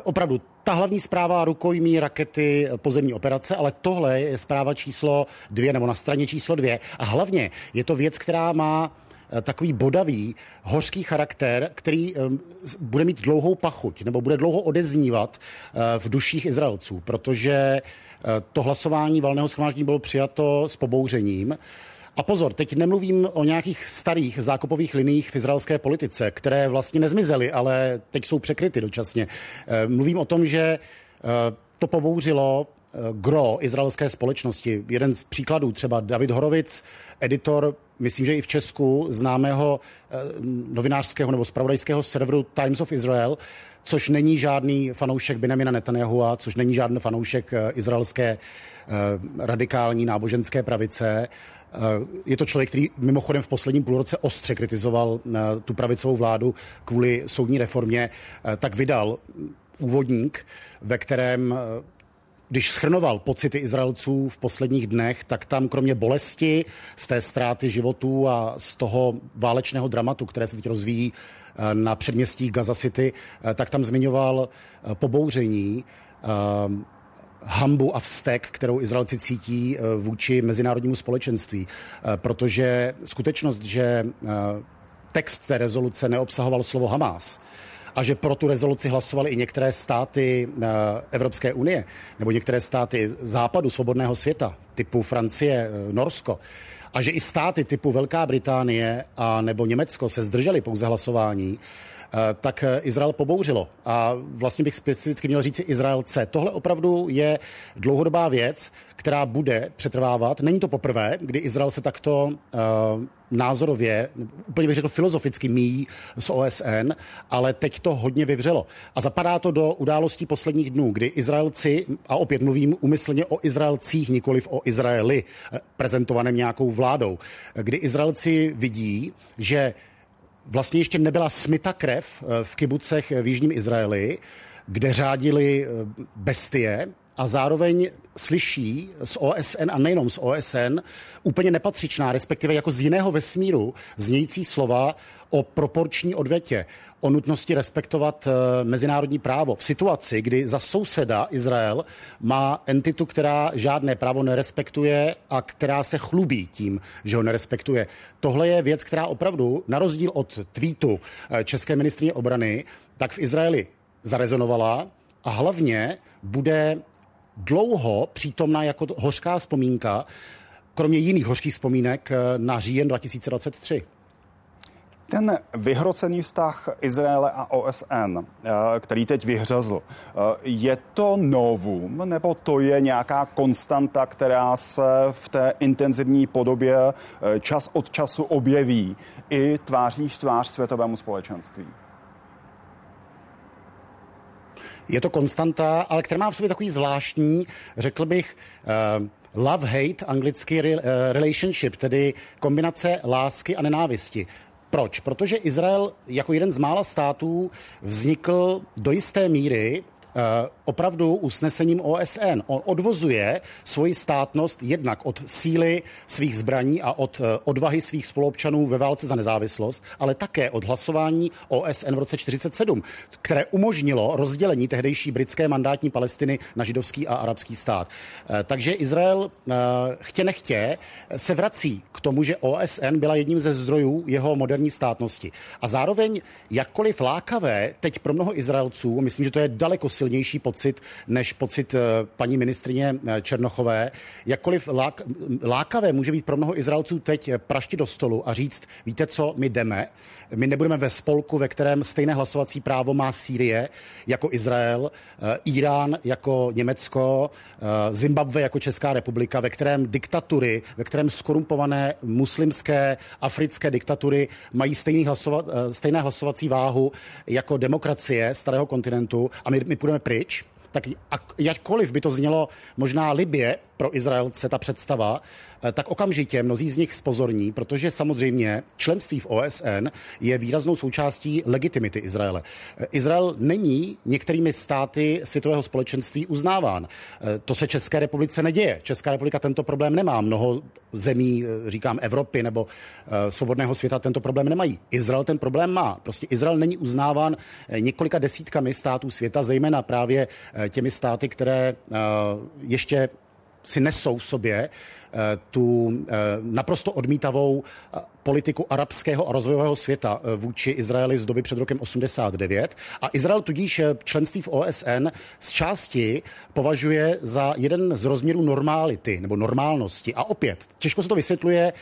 opravdu, ta hlavní zpráva rukojmí rakety pozemní operace, ale tohle je zpráva číslo 2 nebo na straně číslo 2. A hlavně je to věc, která má takový bodavý, hořký charakter, který bude mít dlouhou pachuť nebo bude dlouho odeznívat v duších Izraelců, protože to hlasování valného schromáždění bylo přijato s pobouřením. A pozor, teď nemluvím o nějakých starých zákopových liních v izraelské politice, které vlastně nezmizely, ale teď jsou překryty dočasně. Eh, mluvím o tom, že eh, to pobouřilo eh, gro izraelské společnosti. Jeden z příkladů třeba David Horovic, editor, myslím, že i v Česku, známého novinářského nebo spravodajského serveru Times of Israel, což není žádný fanoušek Benjamina Netanyahua, což není žádný fanoušek izraelské radikální náboženské pravice, je to člověk, který mimochodem v posledním půlroce ostře kritizoval eh, tu pravicovou vládu kvůli soudní reformě, eh, tak vydal úvodník, ve kterém eh, když schrnoval pocity Izraelců v posledních dnech, tak tam kromě bolesti z té ztráty životů a z toho válečného dramatu, které se teď rozvíjí na předměstí Gaza City, tak tam zmiňoval pobouření hambu a vztek, kterou Izraelci cítí eh, vůči mezinárodnímu společenství. Eh, protože skutečnost, že eh, text té rezoluce neobsahoval slovo Hamas, a že pro tu rezoluci hlasovali i některé státy Evropské unie nebo některé státy západu svobodného světa, typu Francie, Norsko, a že i státy typu Velká Británie a nebo Německo se zdrželi pouze hlasování, tak eh, Izrael pobouřilo. A vlastně bych specificky měl říct Izraelce. Tohle opravdu je dlouhodobá věc, která bude přetrvávat. Není to poprvé, kdy Izrael se takto uh, názorově, úplně bych řekl filozoficky míjí s OSN, ale teď to hodně vyvřelo. A zapadá to do událostí posledních dnů, kdy Izraelci, a opět mluvím umyslně o Izraelcích, nikoliv o Izraeli, prezentovaném nějakou vládou, kdy Izraelci vidí, že vlastně ještě nebyla smita krev eh, v kibucech v Jižním Izraeli, kde řádili eh, bestie a zároveň slyší z OSN a nejenom z OSN úplně nepatřičná, respektive jako z jiného vesmíru znějící slova o proporční odvětě, o nutnosti respektovat eh, mezinárodní právo. V situaci, kdy za souseda Izrael má entitu, která žádné právo nerespektuje a která se chlubí tím, že ho nerespektuje. Tohle je věc, která opravdu, na rozdíl od tweetu eh, české ministrině obrany, tak v Izraeli zarezonovala a hlavně bude dlouho přítomná jako hořká vzpomínka, kromě jiných hořkých vzpomínek eh, na říjen 2023. Ten vyhrocený vztah Izraele a OSN, eh, který teď vyhřezl, eh, je to novum, nebo to je nějaká konstanta, která se v té intenzivní podobě čas od času objeví i tváří v tvář světovému společenství? Je to konstanta, ale která má v sobě takový zvláštní, řekl bych, love-hate, uh, relationship, tedy kombinace lásky a nenávisti. Proč? Protože Izrael jako jeden z mála států vznikl do jisté míry opravdu usnesením OSN. On odvozuje svoji státnost jednak od síly svých zbraní a od odvahy svých spoluobčanů ve válce za nezávislost, ale také od hlasování OSN v roce 47, které umožnilo rozdělení tehdejší britské mandátní Palestiny na židovský a arabský stát. Takže Izrael chtě nechtě se vrací k tomu, že OSN byla jedním ze zdrojů jeho moderní státnosti. A zároveň, jakkoliv lákavé teď pro mnoho Izraelců, myslím, že to je daleko silnější pocit než pocit eh, paní ministrině eh, Černochové, jakkoliv lák, lákavé může být pro mnoho Izraelců teď prašti do stolu a říct, víte co, my jdeme, my nebudeme ve spolku, ve kterém stejné hlasovací právo má Sýrie jako Izrael, eh, Irán jako Německo, Zimbabwe jako Česká republika, ve kterém diktatury, ve kterém skorumpované muslimské, africké diktatury mají stejný hlasovat, eh, stejné hlasovací váhu jako demokracie starého kontinentu. A my, my půjdeme pryč, tak jakkoliv by to znělo možná libě pro Izraelce ta představa, Eh, tak okamžitě mnozí z nich spozorní, protože samozřejmě členství v OSN je výraznou součástí legitimity Izraele. Eh, Izrael není některými státy světového společenství uznáván. Eh, to se České republice neděje. Česká republika tento problém nemá. Mnoho zemí, říkám Evropy nebo svobodného světa, tento problém nemají. Izrael ten problém má. Prostě Izrael není uznáván několika desítkami států světa, zejména právě těmi státy, které ještě si nesou v sobě Eh, tu eh, naprosto odmítavou eh, politiku arabského a rozvojového světa vůči Izraeli z doby před rokem 89. A Izrael tudíž členství v OSN z části považuje za jeden z rozměrů normálity nebo normálnosti. A opět, těžko se to vysvětluje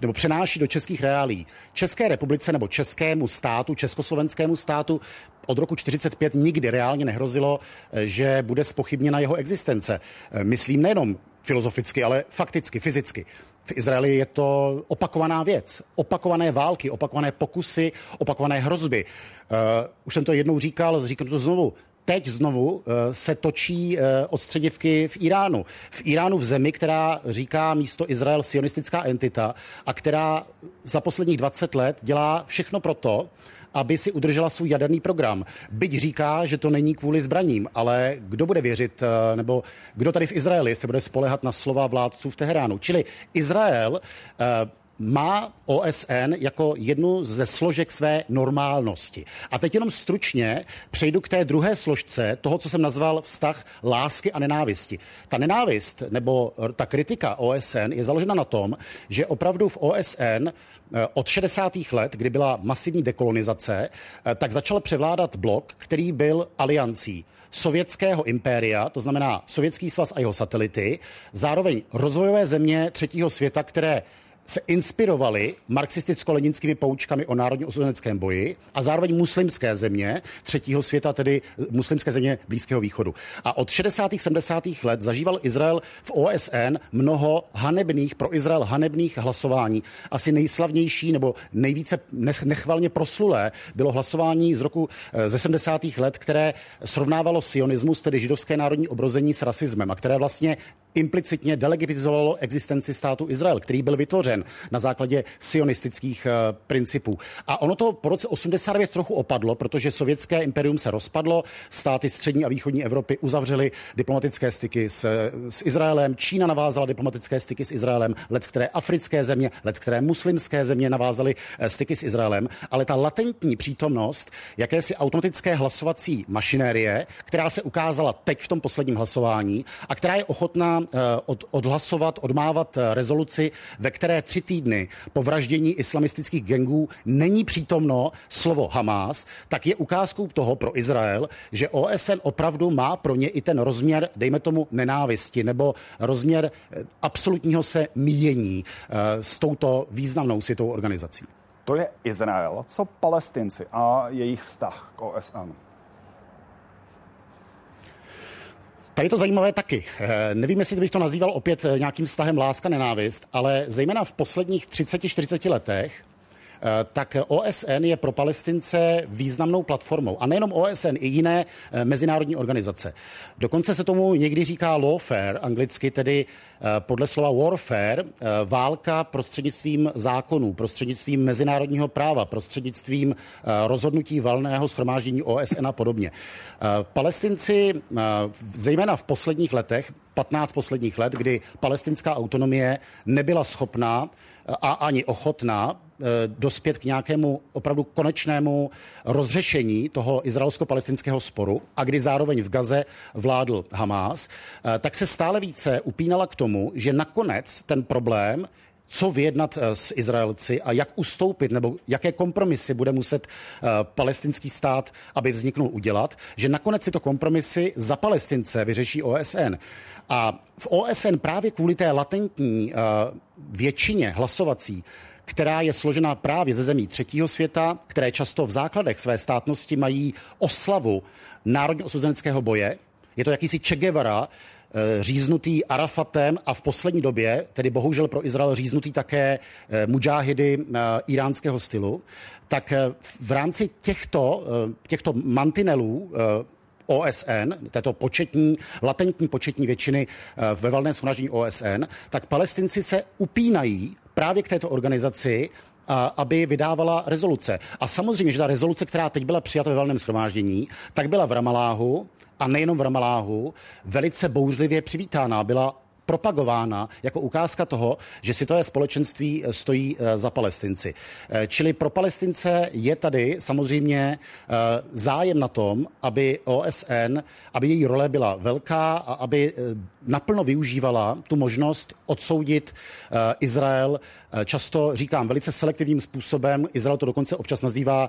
nebo přenáší do českých reálí. České republice nebo českému státu, československému státu od roku 45 nikdy reálně nehrozilo, že bude spochybněna jeho existence. Myslím nejenom filozoficky, ale fakticky, fyzicky. V Izraeli je to opakovaná věc. Opakované války, opakované pokusy, opakované hrozby. Uh, už jsem to jednou říkal, říkám to znovu. Teď znovu se točí odstředivky v Iránu. V Iránu v zemi, která říká místo Izrael sionistická entita a která za posledních 20 let dělá všechno proto, aby si udržela svůj jaderný program. Byť říká, že to není kvůli zbraním, ale kdo bude věřit, eh, nebo kdo tady v Izraeli se bude spolehat na slova vládců v Teheránu. Čili Izrael eh, má OSN jako jednu ze složek své normálnosti. A teď jenom stručně přejdu k té druhé složce toho, co jsem nazval vztah lásky a nenávisti. Ta nenávist nebo ta kritika OSN je založena na tom, že opravdu v OSN od 60. let, kdy byla masivní dekolonizace, eh, tak začal převládat blok, který byl aliancí sovětského impéria, to znamená Sovětský svaz a jeho satelity, zároveň rozvojové země třetího světa, které se inspirovali marxisticko-leninskými poučkami o národně osvobozeneckém boji a zároveň muslimské země třetího světa, tedy muslimské země Blízkého východu. A od 60. 70. let zažíval Izrael v OSN mnoho hanebných, pro Izrael hanebných hlasování. Asi nejslavnější nebo nejvíce nechvalně proslulé bylo hlasování z roku eh, ze 70. let, které srovnávalo sionismus, tedy židovské národní obrození s rasismem a které vlastně implicitně delegitimizovalo existenci státu Izrael, který byl vytvořen na základě sionistických uh, principů. A ono to po roce 89 trochu opadlo, protože sovětské imperium se rozpadlo, státy střední a východní Evropy uzavřely diplomatické styky s, s Izraelem, Čína navázala diplomatické styky s Izraelem, let které africké země, let které muslimské země navázaly uh, styky s Izraelem, ale ta latentní přítomnost jakési automatické hlasovací mašinérie, která se ukázala teď v tom posledním hlasování a která je ochotná Eh, od, odhlasovat, odmávat eh, rezoluci, ve které tři týdny po vraždění islamistických gengů není přítomno slovo Hamas, tak je ukázkou toho pro Izrael, že OSN opravdu má pro ně i ten rozměr, dejme tomu, nenávisti nebo rozměr eh, absolutního se míjení s touto významnou světovou organizací. To je Izrael. Co palestinci a jejich vztah k OSN? Tady to zajímavé taky. Eh, nevím, jestli bych to nazýval opět eh, nějakým vztahem láska, nenávist, ale zejména v posledních 30-40 letech tak OSN je pro Palestince významnou platformou. A nejenom OSN, i jiné mezinárodní organizace. Dokonce se tomu někdy říká lawfare, anglicky tedy podle slova warfare, válka prostřednictvím zákonů, prostřednictvím mezinárodního práva, prostřednictvím rozhodnutí valného schromáždění OSN a podobně. Palestinci, zejména v posledních letech, 15 posledních let, kdy palestinská autonomie nebyla schopná a ani ochotná eh, dospět k nějakému opravdu konečnému rozřešení toho izraelsko-palestinského sporu a kdy zároveň v Gaze vládl Hamás, eh, tak se stále více upínala k tomu, že nakonec ten problém co vyjednat eh, s Izraelci a jak ustoupit nebo jaké kompromisy bude muset palestinský stát, aby vzniknul udělat, že nakonec tyto kompromisy za Palestince vyřeší OSN. A v OSN právě kvůli té latentní většině hlasovací, která je složena právě ze zemí třetího světa, které často v základech své státnosti mají oslavu národně osvozeneckého boje. Je to jakýsi Che Guevara, eh, říznutý Arafatem a v poslední době, tedy bohužel pro Izrael říznutý také eh, mudžáhidy iránského stylu, tak v rámci těchto, těchto mantinelů OSN, této početní, latentní početní většiny eh, ve valném shromáždění OSN, tak palestinci se upínají právě k této organizaci, aby vydávala rezoluce. A samozřejmě, že ta rezoluce, která teď byla přijata ve valném schromáždění, tak byla v Ramaláhu, a nejenom v Ramaláhu, velice bouřlivě přivítána. Byla propagována jako ukázka toho, že si to je společenství eh, stojí eh, za palestinci. Eh, čili pro palestince je tady samozřejmě zájem na tom, aby OSN, aby její role byla velká a aby naplno využívala tu možnost odsoudit Izrael, často říkám velice selektivním způsobem. Izrael to dokonce občas nazývá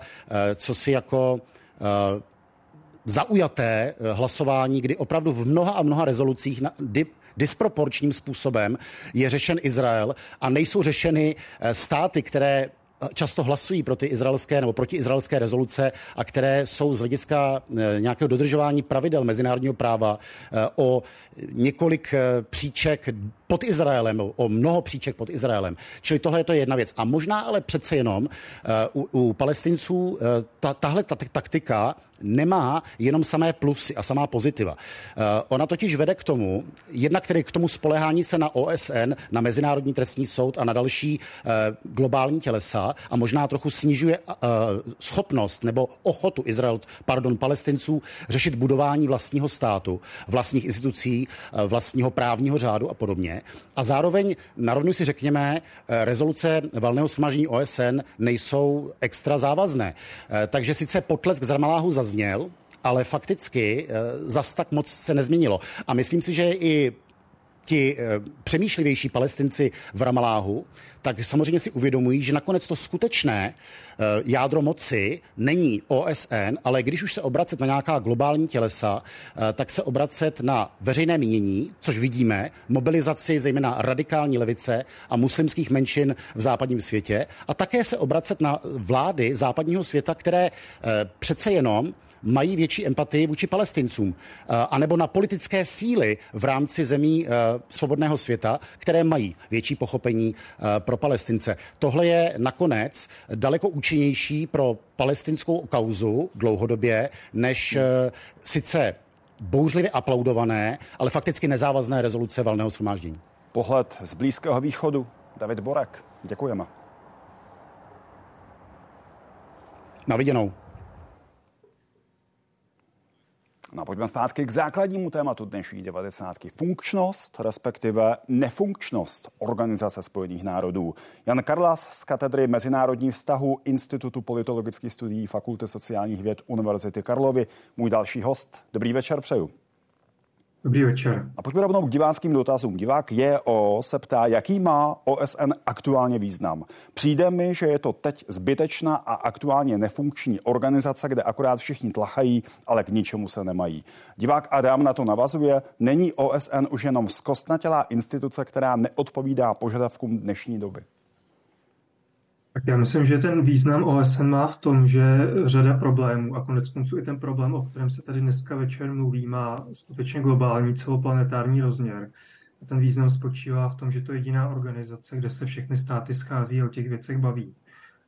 co si jako zaujaté hlasování, kdy opravdu v mnoha a mnoha rezolucích disproporčním způsobem je řešen Izrael a nejsou řešeny eh, státy, které eh, často hlasují pro ty izraelské nebo proti izraelské rezoluce a které jsou z hlediska eh, nějakého dodržování pravidel mezinárodního práva o několik příček pod Izraelem, o mnoho příček pod Izraelem. Čili tohle je to jedna věc. A možná ale přece jenom u, u palestinců ta, tahle ta, taktika nemá jenom samé plusy a samá pozitiva. Uh, ona totiž vede k tomu, jednak který k tomu spolehání se na OSN, na Mezinárodní trestní soud a na další uh, globální tělesa a možná trochu snižuje uh, schopnost nebo ochotu Izrael, pardon, palestinců řešit budování vlastního státu, vlastních institucí, vlastního právního řádu a podobně. A zároveň narovnu si řekněme, rezoluce valného schromáždění OSN nejsou extra závazné. Takže sice potlesk z Ramaláhu za zazněl, ale fakticky eh, zas tak moc se nezměnilo. A myslím si, že i ti eh, přemýšlivější palestinci v Ramaláhu, tak samozřejmě si uvědomují, že nakonec to skutečné eh, jádro moci není OSN, ale když už se obracet na nějaká globální tělesa, tak se obracet na veřejné mínění, což vidíme, mobilizaci zejména radikální levice a muslimských menšin v západním světě. A také se obracet na vlády západního světa, které přece jenom mají větší empatii vůči palestincům, eh, anebo na politické síly v rámci zemí eh, svobodného světa, které mají větší pochopení eh, pro palestince. Tohle je nakonec daleko účinnější pro palestinskou kauzu dlouhodobě, než sice bouřlivě aplaudované, ale fakticky nezávazné rezoluce valného shromáždění. Pohled z Blízkého východu. David Borek, děkujeme. Na viděnou. No pojďme zpátky k základnímu tématu dnešní 90. Funkčnost, respektive nefunkčnost Organizace spojených národů. Jan Karlas z katedry mezinárodních vztahů Institutu politologických studií Fakulty sociálních věd Univerzity Karlovy. Můj další host. Dobrý večer přeju. Dobrý večer. A pojďme rovnou k diváckým dotazům. Divák JO se ptá, jaký má OSN aktuálně význam. Přijde mi, že je to teď zbytečná a aktuálně nefunkční organizace, kde akorát všichni tlachají, ale k ničemu se nemají. Divák Adam na to navazuje, není OSN už jenom zkostnatělá instituce, která neodpovídá požadavkům dnešní doby. Tak já myslím, že ten význam OSN má v tom, že řada problémů, a konec konců i ten problém, o kterém se tady dneska večer mluví, má skutečně globální celoplanetární rozměr. A ten význam spočívá v tom, že to je jediná organizace, kde se všechny státy schází a o těch věcech baví.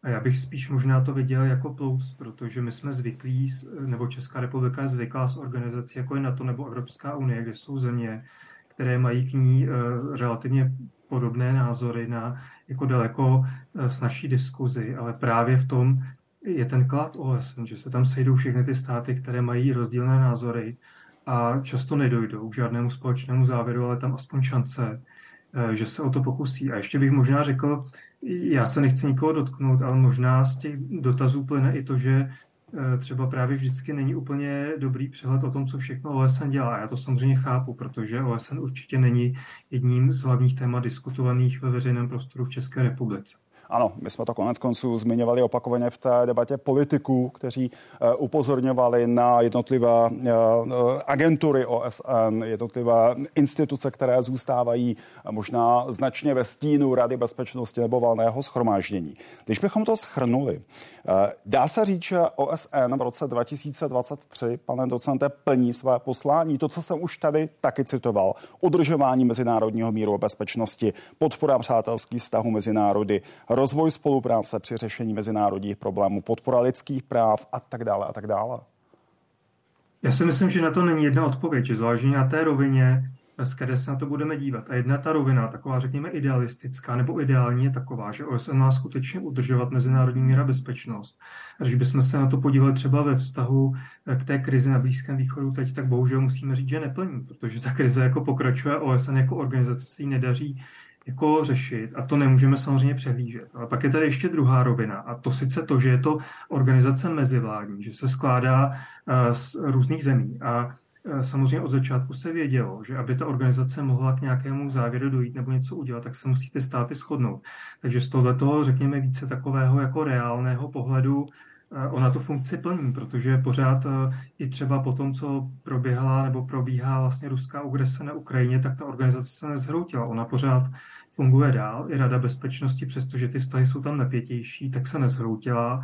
A já bych spíš možná to viděl jako plus, protože my jsme zvyklí, nebo Česká republika je zvyklá s organizací jako je NATO nebo Evropská unie, kde jsou země, které mají k ní relativně podobné názory na jako daleko snažší diskuzi, ale právě v tom je ten klad OSN, že se tam sejdou všechny ty státy, které mají rozdílné názory a často nedojdou k žádnému společnému závěru, ale tam aspoň šance, eh, že se o to pokusí. A ještě bych možná řekl, já se nechci nikoho dotknout, ale možná z těch dotazů plyne i to, že eh, třeba právě vždycky není úplně dobrý přehled o tom, co všechno OSN dělá. Já to samozřejmě chápu, protože OSN určitě není jedním z hlavních témat diskutovaných ve veřejném prostoru v České republice. Ano, my jsme to konec konců zmiňovali opakovaně v té debatě politiků, kteří eh, upozorňovali na jednotlivé eh, agentury OSN, jednotlivé instituce, které zůstávají možná značně ve stínu Rady bezpečnosti nebo valného schromáždění. Když bychom to schrnuli, eh, dá se říct, že OSN v roce 2023, pane docente, plní své poslání. To, co jsem už tady taky citoval, udržování mezinárodního míru a bezpečnosti, podpora přátelských vztahů mezi národy, rozvoj spolupráce při řešení mezinárodních problémů, podpora lidských práv a tak dále a tak dále? Já si myslím, že na to není jedna odpověď, že záleží na té rovině, z které se na to budeme dívat. A jedna ta rovina, taková řekněme idealistická nebo ideální, je taková, že OSN má skutečně udržovat mezinárodní míra bezpečnost. A když bychom se na to podívali třeba ve vztahu k té krizi na Blízkém východu teď, tak bohužel musíme říct, že neplní, protože ta krize jako pokračuje, OSN jako organizace se jí nedaří jako řešit a to nemůžeme samozřejmě přehlížet. Ale pak je tady ještě druhá rovina a to sice to, že je to organizace mezivládní, že se skládá eh, z různých zemí a eh, Samozřejmě od začátku se vědělo, že aby ta organizace mohla k nějakému závěru dojít nebo něco udělat, tak se musí ty státy shodnout. Takže z tohoto, řekněme, více takového jako reálného pohledu ona tu funkci plní, protože pořád i třeba po tom, co proběhla nebo probíhá vlastně ruská agrese na Ukrajině, tak ta organizace se nezhroutila. Ona pořád funguje dál. I Rada bezpečnosti, přestože ty vztahy jsou tam napětější, tak se nezhroutila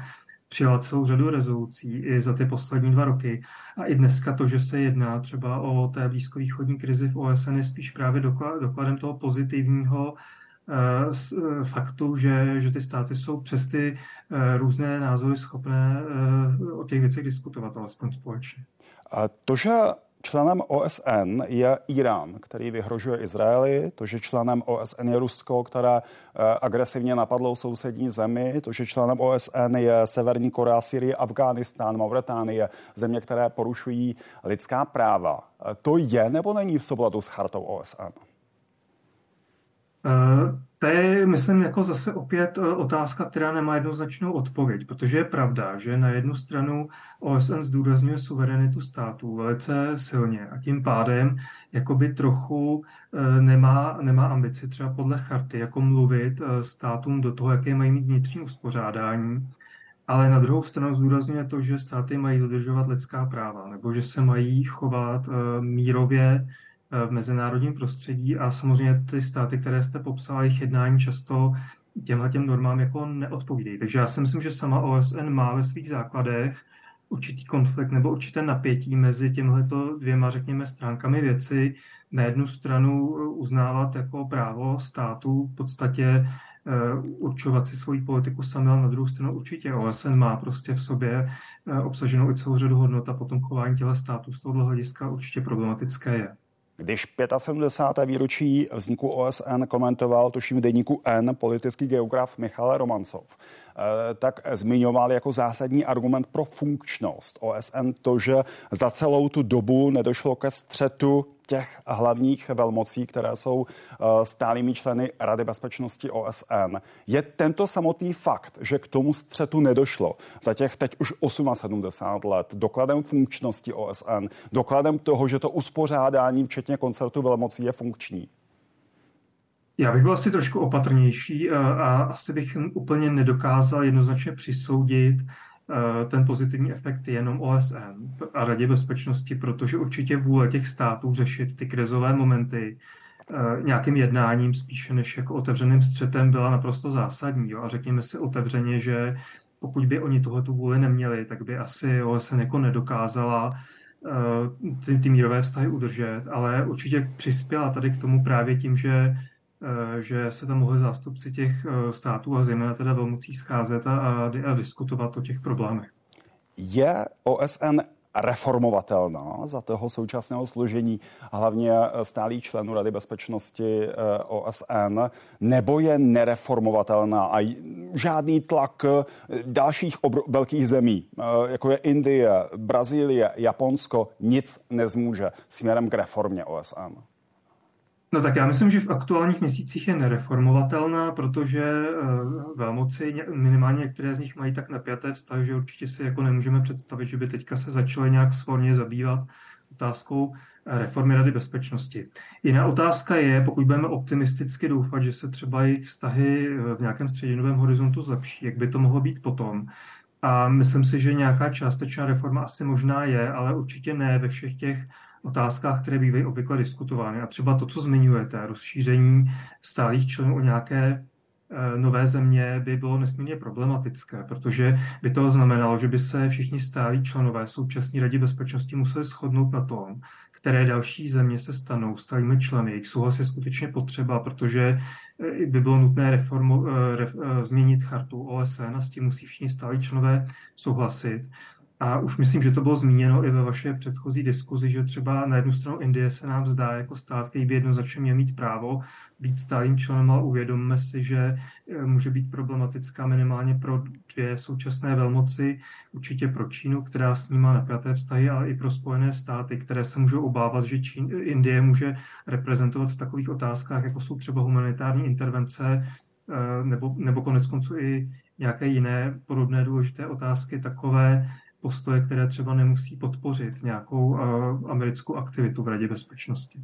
přijala celou řadu rezolucí i za ty poslední dva roky. A i dneska to, že se jedná třeba o té blízkovýchodní krizi v OSN, je spíš právě dokladem toho pozitivního faktu, že, že ty státy jsou přes ty uh, různé názory schopné o těch věcech diskutovat, alespoň společně. A to, že Členem OSN je Irán, který vyhrožuje Izraeli, to, že členem OSN je Rusko, které eh, agresivně napadlo sousední zemi, to, že členem OSN je Severní Korea, Syrie, Afghánistán, Mauritánie, země, které porušují lidská práva. Eh, to je nebo není v souladu s chartou OSN? Uh... To je, myslím, jako zase opět e, otázka, která nemá jednoznačnou odpověď, protože je pravda, že na jednu stranu OSN zdůrazňuje suverenitu států velice silně a tím pádem jakoby trochu e, nemá, nemá ambici třeba podle charty, jako mluvit státům do toho, jaké mají mít vnitřní uspořádání, ale na druhou stranu zdůrazňuje to, že státy mají dodržovat lidská práva, nebo že se mají chovat mírově v mezinárodním prostředí a samozřejmě ty státy, které jste popsala, jejich jednání často těmhle těm normám jako neodpovídají. Takže já si myslím, že sama OSN má ve svých základech určitý konflikt nebo určité napětí mezi těmhleto dvěma, řekněme, stránkami věci. Na jednu stranu uznávat jako právo státu v podstatě eh, určovat si svoji politiku sami, ale na druhou stranu určitě OSN má prostě v sobě eh, obsaženou i celou řadu hodnot a potom chování těla státu z tohohle hlediska určitě problematické je. Když 75. výročí vzniku OSN komentoval, tuším v deníku N, politický geograf Michal Romancov, Eh, tak zmiňoval jako zásadní argument pro funkčnost OSN to, že za celou tu dobu nedošlo ke střetu těch hlavních velmocí, které jsou eh, stálými členy Rady bezpečnosti OSN. Je tento samotný fakt, že k tomu střetu nedošlo za těch teď už 78 let, dokladem funkčnosti OSN, dokladem toho, že to uspořádání, včetně koncertu velmocí, je funkční? Já bych byl asi trošku opatrnější eh, a asi bych úplně nedokázal jednoznačně přisoudit ten pozitivní efekt jenom OSN a Radě bezpečnosti, protože určitě vůle těch států řešit ty krizové momenty eh, nějakým jednáním spíše než jako otevřeným střetem byla naprosto zásadní. Jo? A řekněme si otevřeně, že pokud by oni tohle tu vůli neměli, tak by asi OSN jako nedokázala ty, ty mírové vztahy udržet, ale určitě přispěla tady k tomu právě tím, že že se tam mohli zástupci těch států a zejména teda velmocí scházet a, a, diskutovat o těch problémech. Je OSN reformovatelná za toho současného složení, hlavně stálý členů Rady bezpečnosti eh, OSN, nebo je nereformovatelná a žádný tlak eh, dalších obr- velkých zemí, eh, jako je Indie, Brazílie, Japonsko, nic nezmůže směrem k reformě OSN? No tak já myslím, že v aktuálních měsících je nereformovatelná, protože eh, velmoci, minimálně některé z nich mají tak napjaté vztahy, že určitě si jako nemůžeme představit, že by teďka se začaly nějak svorně zabývat otázkou eh, reformy Rady bezpečnosti. Jiná otázka je, pokud budeme optimisticky doufat, že se třeba jejich vztahy eh, v nějakém střednědobém horizontu zlepší, jak by to mohlo být potom. A myslím si, že nějaká částečná reforma asi možná je, ale určitě ne ve všech těch otázkách, které bývají obvykle diskutovány. A třeba to, co zmiňujete, rozšíření stálých členů o nějaké eh, nové země by bylo nesmírně problematické, protože by to znamenalo, že by se všichni stálí členové současní Radě bezpečnosti museli shodnout na tom, které další země se stanou stálými členy. Jejich souhlas je skutečně potřeba, protože eh, by bylo nutné reformu, eh, ref, změnit chartu OSN a s tím musí všichni stálí členové souhlasit. A už myslím, že to bylo zmíněno i ve vaší předchozí diskuzi, že třeba na jednu stranu Indie se nám zdá jako stát, který by jednoznačně měl mít právo být stálým členem, ale uvědomme si, že eh, může být problematická minimálně pro dvě současné velmoci, určitě pro Čínu, která s ním má napjaté vztahy, ale i pro Spojené státy, které se můžou obávat, že Čín, Indie může reprezentovat v takových otázkách, jako jsou třeba humanitární intervence, eh, nebo, nebo konec konců i nějaké jiné podobné důležité otázky, takové postoje, které třeba nemusí podpořit nějakou uh, americkou aktivitu v Radě bezpečnosti.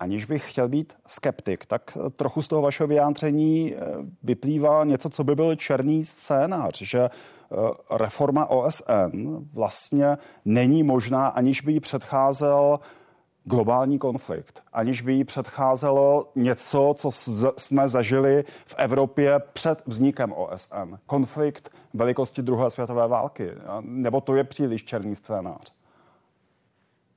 Aniž bych chtěl být skeptik, tak trochu z toho vašeho vyjádření eh, vyplývá něco, co by byl černý scénář, že eh, reforma OSN vlastně není možná, aniž by jí předcházel globální konflikt, aniž by jí předcházelo něco, co jsme zažili v Evropě před vznikem OSN. Konflikt velikosti druhé světové války. Nebo to je příliš černý scénář?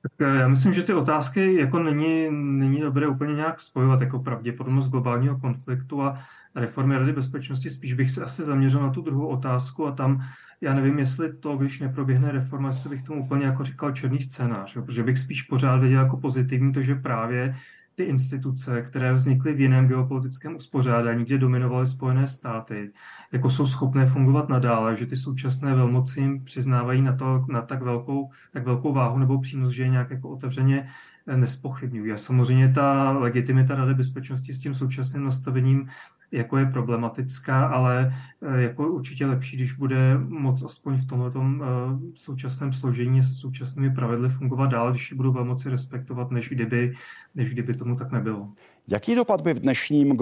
Tak eh, já myslím, že ty otázky jako není, není dobré úplně nějak spojovat jako pravděpodobnost globálního konfliktu a reformy Rady bezpečnosti. Spíš bych se asi zaměřil na tu druhou otázku a tam já nevím, jestli to, když neproběhne reforma, jestli bych tomu úplně jako říkal černý scénář, jo, protože bych spíš pořád viděl jako pozitivní to, že právě ty instituce, které vznikly v jiném geopolitickém uspořádání, kde dominovaly Spojené státy, jako jsou schopné fungovat nadále, že ty současné velmoci jim přiznávají na, to, na tak, velkou, tak velkou váhu nebo přínos, že je nějak jako otevřeně nespochybňují. A samozřejmě ta legitimita Rady bezpečnosti s tím současným nastavením jako je problematická, ale eh, jako určitě lepší, když bude moc aspoň v tomto eh, současném složení se současnými pravidly fungovat dál, když ji budou velmoci respektovat, než kdyby, než kdyby tomu tak nebylo. Jaký dopad by v dnešním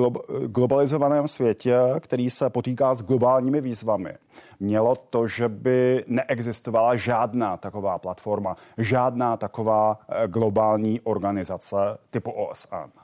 globalizovaném světě, který se potýká s globálními výzvami, mělo to, že by neexistovala žádná taková platforma, žádná taková eh, globální organizace typu OSN?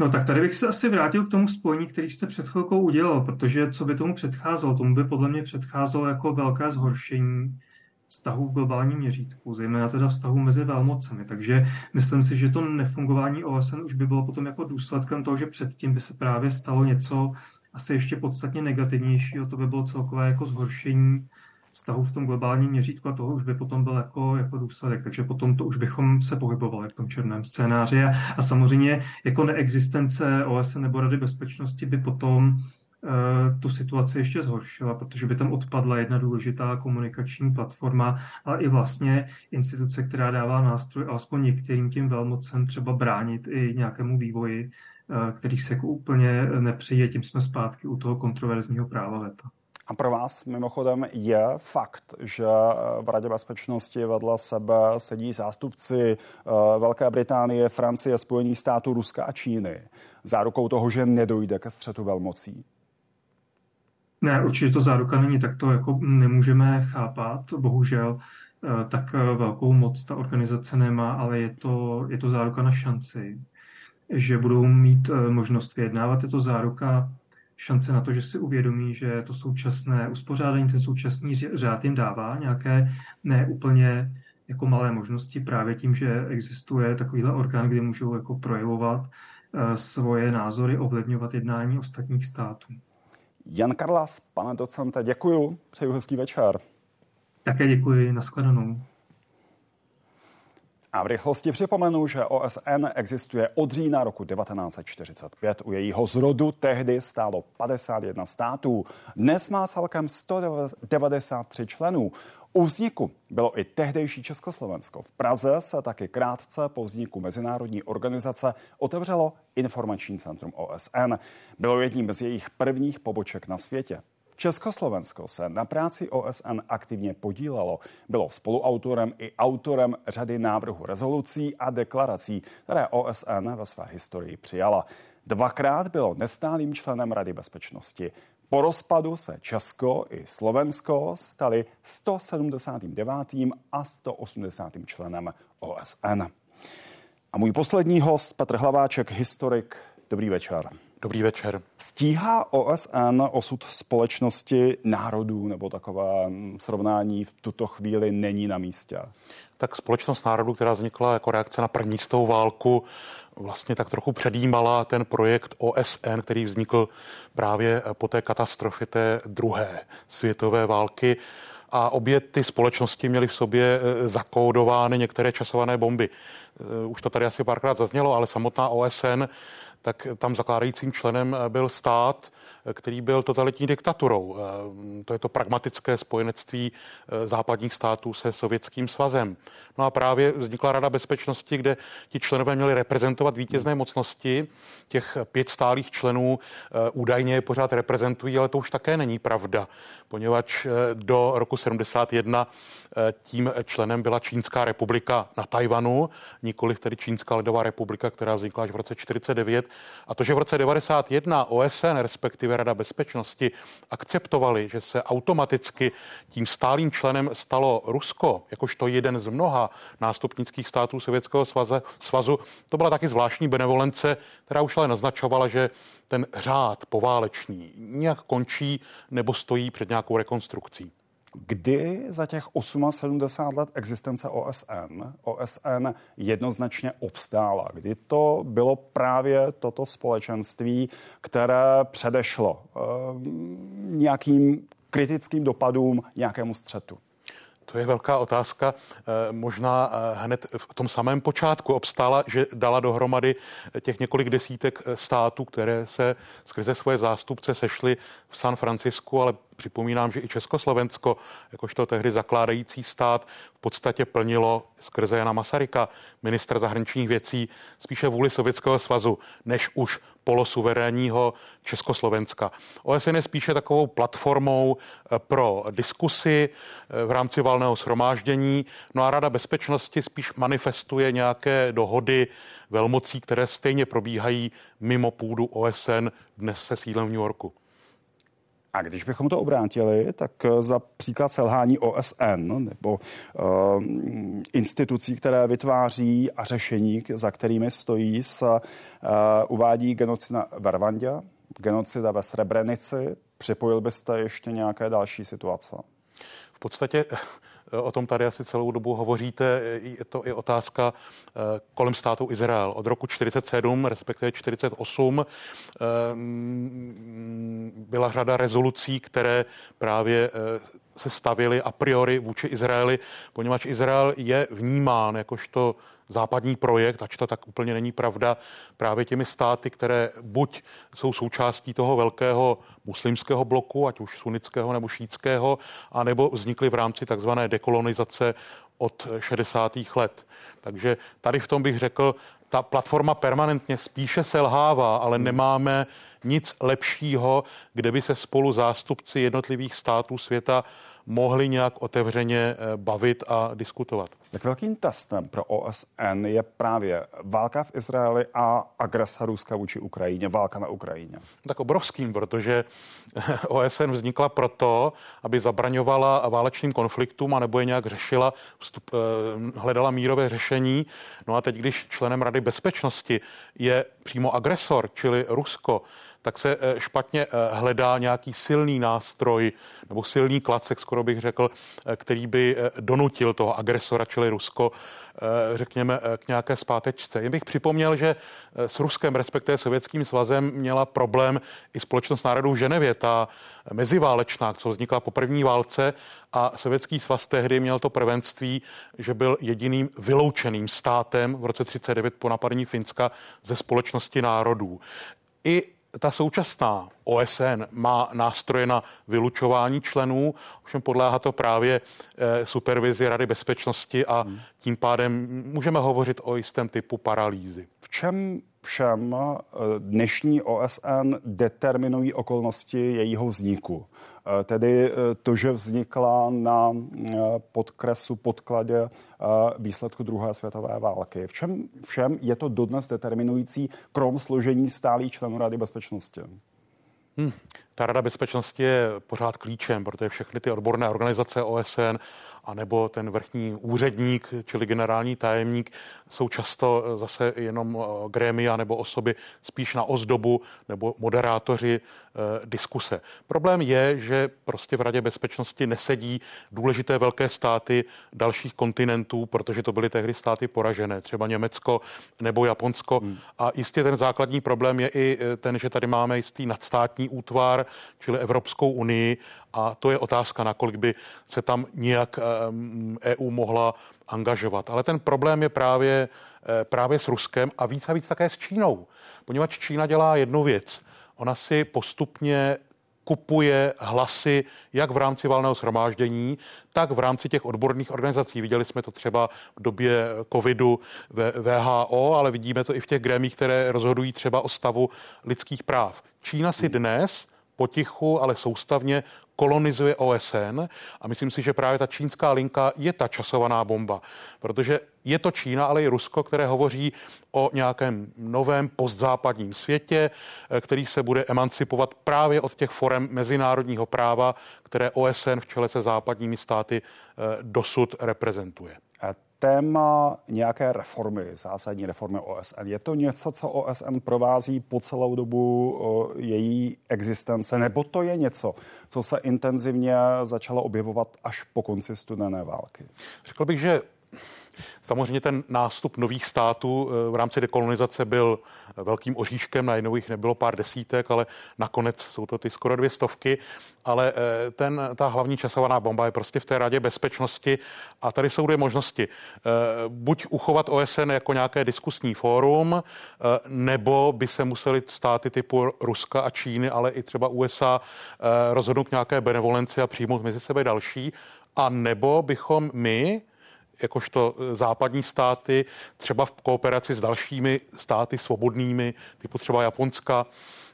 No tak tady bych se asi vrátil k tomu spojení, který jste před chvilkou udělal, protože co by tomu předcházelo? Tomu by podle mě předcházelo jako velké zhoršení vztahu v globálním měřítku, zejména teda vztahu mezi velmocemi. Takže myslím si, že to nefungování OSN už by bylo potom jako důsledkem toho, že předtím by se právě stalo něco asi ještě podstatně negativnějšího, to by bylo celkové jako zhoršení vztahu v tom globálním měřítku a toho už by potom byl jako, jako důsledek. Takže potom to už bychom se pohybovali v tom černém scénáři. A, a samozřejmě jako neexistence OSN nebo Rady bezpečnosti by potom e, tu situaci ještě zhoršila, protože by tam odpadla jedna důležitá komunikační platforma, ale i vlastně instituce, která dává nástroj alespoň některým tím velmocem třeba bránit i nějakému vývoji, e, který se jako úplně nepřeje. Tím jsme zpátky u toho kontroverzního práva VETA. A pro vás mimochodem je fakt, že v Radě bezpečnosti vedle sebe sedí zástupci eh, Velké Británie, Francie, Spojených států, Ruska a Číny. Zárukou toho, že nedojde ke střetu velmocí? Ne, určitě to záruka není, tak to jako nemůžeme chápat, bohužel. Eh, tak eh, velkou moc ta organizace nemá, ale je to, je to záruka na šanci, že budou mít možnost vyjednávat. Je to záruka šance na to, že si uvědomí, že to současné uspořádání, ten současný řád jim dává nějaké neúplně jako malé možnosti právě tím, že existuje takovýhle orgán, kde můžou jako projevovat svoje názory ovlivňovat jednání ostatních států. Jan Karlas, pane docente, děkuju, přeju hezký večer. Také děkuji, nashledanou. A v rychlosti připomenu, že OSN existuje od října roku 1945. U jejího zrodu tehdy stálo 51 států. Dnes má celkem 193 členů. U vzniku bylo i tehdejší Československo. V Praze se taky krátce po vzniku mezinárodní organizace otevřelo informační centrum OSN. Bylo jedním z jejich prvních poboček na světě. Československo se na práci OSN aktivně podílelo. Bylo spoluautorem i autorem řady návrhů rezolucí a deklarací, které OSN ve své historii přijala. Dvakrát bylo nestálým členem Rady bezpečnosti. Po rozpadu se Česko i Slovensko stali 179. a 180. členem OSN. A můj poslední host, Petr Hlaváček, historik. Dobrý večer. Dobrý večer. Stíhá OSN osud společnosti národů nebo takové srovnání v tuto chvíli není na místě? Tak společnost národů, která vznikla jako reakce na první stou válku, vlastně tak trochu předjímala ten projekt OSN, který vznikl právě po té katastrofě té druhé světové války a obě ty společnosti měly v sobě e, zakódovány některé časované bomby. E, už to tady asi párkrát zaznělo, ale samotná OSN tak tam zakládajícím členem eh, byl stát, který byl totalitní diktaturou. Eh, to je to pragmatické spojenectví západních států se Sovětským svazem. No a právě vznikla Rada bezpečnosti, kde ti členové měli reprezentovat vítězné mocnosti. Těch pět stálých členů údajně pořád reprezentují, ale to už také není pravda, poněvadž do roku 71 tím členem byla Čínská republika na Tajvanu, nikoliv tedy Čínská lidová republika, která vznikla až v roce 49 a to, že v roce 91 OSN, respektive Rada bezpečnosti, akceptovali, že se automaticky tím stálým členem stalo Rusko, jakožto jeden z mnoha nástupnických států Sovětského svaze, svazu, to byla taky zvláštní benevolence, která už ale naznačovala, že ten řád poválečný nějak končí nebo stojí před nějakou rekonstrukcí. Kdy za těch 78 let existence OSN OSN jednoznačně obstála? Kdy to bylo právě toto společenství, které předešlo uh, nějakým kritickým dopadům, nějakému střetu? To je velká otázka. Eh, možná eh, hned v tom samém počátku obstála, že dala dohromady těch několik desítek států, které se skrze svoje zástupce sešly v San Francisku, ale Připomínám, že i Československo, jakožto tehdy zakládající stát, v podstatě plnilo skrze Jana Masaryka, ministra zahraničních věcí, spíše vůli Sovětského svazu, než už polosuverénního Československa. OSN je spíše takovou platformou eh, pro diskusy eh, v rámci valného shromáždění, no a Rada bezpečnosti spíš manifestuje nějaké dohody velmocí, které stejně probíhají mimo půdu OSN dnes se sídlem v New Yorku. A když bychom to obrátili, tak eh, za příklad selhání OSN nebo uh, institucí, které vytváří a řešení, za kterými stojí, se uh, uvádí genocida v Rwandě, genocida ve Srebrenici. Připojil byste ještě nějaké další situace? V podstatě O tom tady asi celou dobu hovoříte. Je to i otázka eh, kolem státu Izrael. Od roku 47, respektive 48, eh, byla řada rezolucí, které právě eh, se stavily a priori vůči Izraeli, poněvadž Izrael je vnímán jakožto západní projekt, ač to tak úplně není pravda, právě těmi státy, které buď jsou součástí toho velkého muslimského bloku, ať už sunnického nebo šítského, anebo vznikly v rámci takzvané dekolonizace od 60. let. Takže tady v tom bych řekl, ta platforma permanentně spíše selhává, ale nemáme nic lepšího, kde by se spolu zástupci jednotlivých států světa mohli nějak otevřeně eh, bavit a diskutovat. Tak velkým testem pro OSN je právě válka v Izraeli a agresa Ruska vůči Ukrajině, válka na Ukrajině. Tak obrovským, protože OSN vznikla proto, aby zabraňovala válečným konfliktům a nebo je nějak řešila, vstup, eh, hledala mírové řešení. No a teď, když členem Rady bezpečnosti je přímo agresor, čili Rusko, tak se špatně hledá nějaký silný nástroj nebo silný klacek, skoro bych řekl, který by donutil toho agresora, čili Rusko, řekněme, k nějaké zpátečce. Jen bych připomněl, že s Ruskem, respektive Sovětským svazem, měla problém i společnost národů v Ženevě, ta meziválečná, co vznikla po první válce a Sovětský svaz tehdy měl to prvenství, že byl jediným vyloučeným státem v roce 39 po napadení Finska ze společnosti národů. I ta současná OSN má nástroje na vylučování členů, ovšem podléhá to právě eh, supervizi Rady bezpečnosti a hmm. tím pádem můžeme hovořit o jistém typu paralýzy. V čem všem eh, dnešní OSN determinují okolnosti jejího vzniku? Eh, tedy to, že vznikla na podkresu, podkladě výsledku druhé světové války. V čem všem je to dodnes determinující, krom složení stálých členů Rady bezpečnosti? Hmm. Ta Rada bezpečnosti je pořád klíčem, protože všechny ty odborné organizace OSN anebo ten vrchní úředník, čili generální tajemník, jsou často eh, zase jenom eh, grémia nebo osoby spíš na ozdobu nebo moderátoři eh, diskuse. Problém je, že prostě v Radě bezpečnosti nesedí důležité velké státy dalších kontinentů, protože to byly tehdy státy poražené, třeba Německo nebo Japonsko. Hmm. A jistě ten základní problém je i ten, že tady máme jistý nadstátní útvar, čili Evropskou unii a to je otázka, nakolik by se tam nějak EU mohla angažovat. Ale ten problém je právě, eh, právě s Ruskem a víc a víc také s Čínou, poněvadž Čína dělá jednu věc. Ona si postupně kupuje hlasy jak v rámci valného shromáždění, tak v rámci těch odborných organizací. Viděli jsme to třeba v době covidu ve VHO, ale vidíme to i v těch grémích, které rozhodují třeba o stavu lidských práv. Čína si dnes potichu, ale soustavně kolonizuje OSN a myslím si, že právě ta čínská linka je ta časovaná bomba, protože je to Čína, ale i Rusko, které hovoří o nějakém novém postzápadním světě, eh, který se bude emancipovat právě od těch forem mezinárodního práva, které OSN v čele se západními státy eh, dosud reprezentuje téma nějaké reformy, zásadní reformy OSN. Je to něco, co OSN provází po celou dobu její existence, nebo to je něco, co se intenzivně začalo objevovat až po konci studené války? Řekl bych, že Samozřejmě ten nástup nových států eh, v rámci dekolonizace byl velkým oříškem, najednou jich nebylo pár desítek, ale nakonec jsou to ty skoro dvě stovky, ale eh, ten, ta hlavní časovaná bomba je prostě v té radě bezpečnosti a tady jsou dvě možnosti. Eh, buď uchovat OSN jako nějaké diskusní fórum, nebo by se museli státy typu Ruska a Číny, ale i třeba USA rozhodnout nějaké benevolenci a přijmout mezi sebe další, a nebo bychom my, jakožto e, západní státy, třeba v kooperaci s dalšími státy svobodnými, typu třeba Japonska,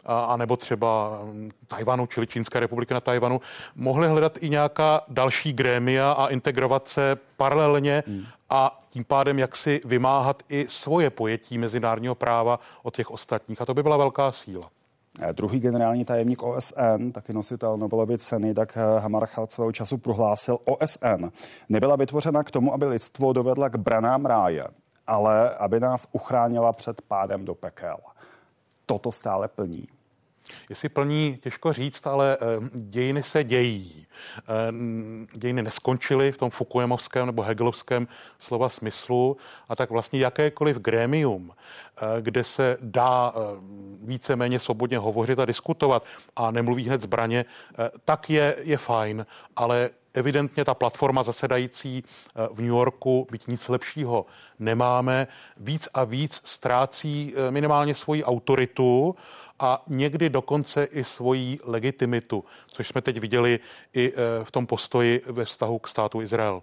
a nebo třeba Tajvanu, čili Čínské republiky na Tajvanu, mohli hledat i nějaká další grémia a integrovat se paralelně hmm. a tím pádem jak si vymáhat i svoje pojetí mezinárodního práva od těch ostatních. A to by byla velká síla. Eh, druhý generální tajemník OSN, taky nositel Nobelovy ceny, tak eh, Hammarskjöld svého času prohlásil, OSN nebyla vytvořena k tomu, aby lidstvo dovedla k branám ráje, ale aby nás uchránila před pádem do pekel. Toto stále plní. Jestli plní, těžko říct, ale eh, dějiny se dějí. Eh, dějiny neskončily v tom Fukuyamovském nebo Hegelovském slova smyslu. A tak vlastně jakékoliv grémium, eh, kde se dá víceméně svobodně hovořit a diskutovat a nemluví hned zbraně, tak je, je fajn, ale evidentně ta platforma zasedající v New Yorku, byť nic lepšího nemáme, víc a víc ztrácí minimálně svoji autoritu a někdy dokonce i svoji legitimitu, což jsme teď viděli i eh, v tom postoji ve vztahu k státu Izrael.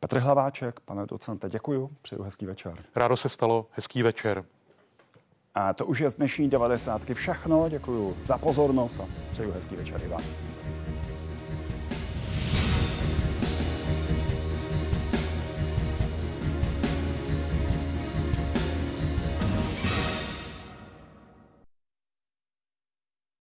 Petr Hlaváček, pane docente, děkuji, přeju hezký večer. Rádo se stalo, hezký večer. A to už je z dnešní 90. všechno. Děkuji za pozornost a přeju hezký večer i vám.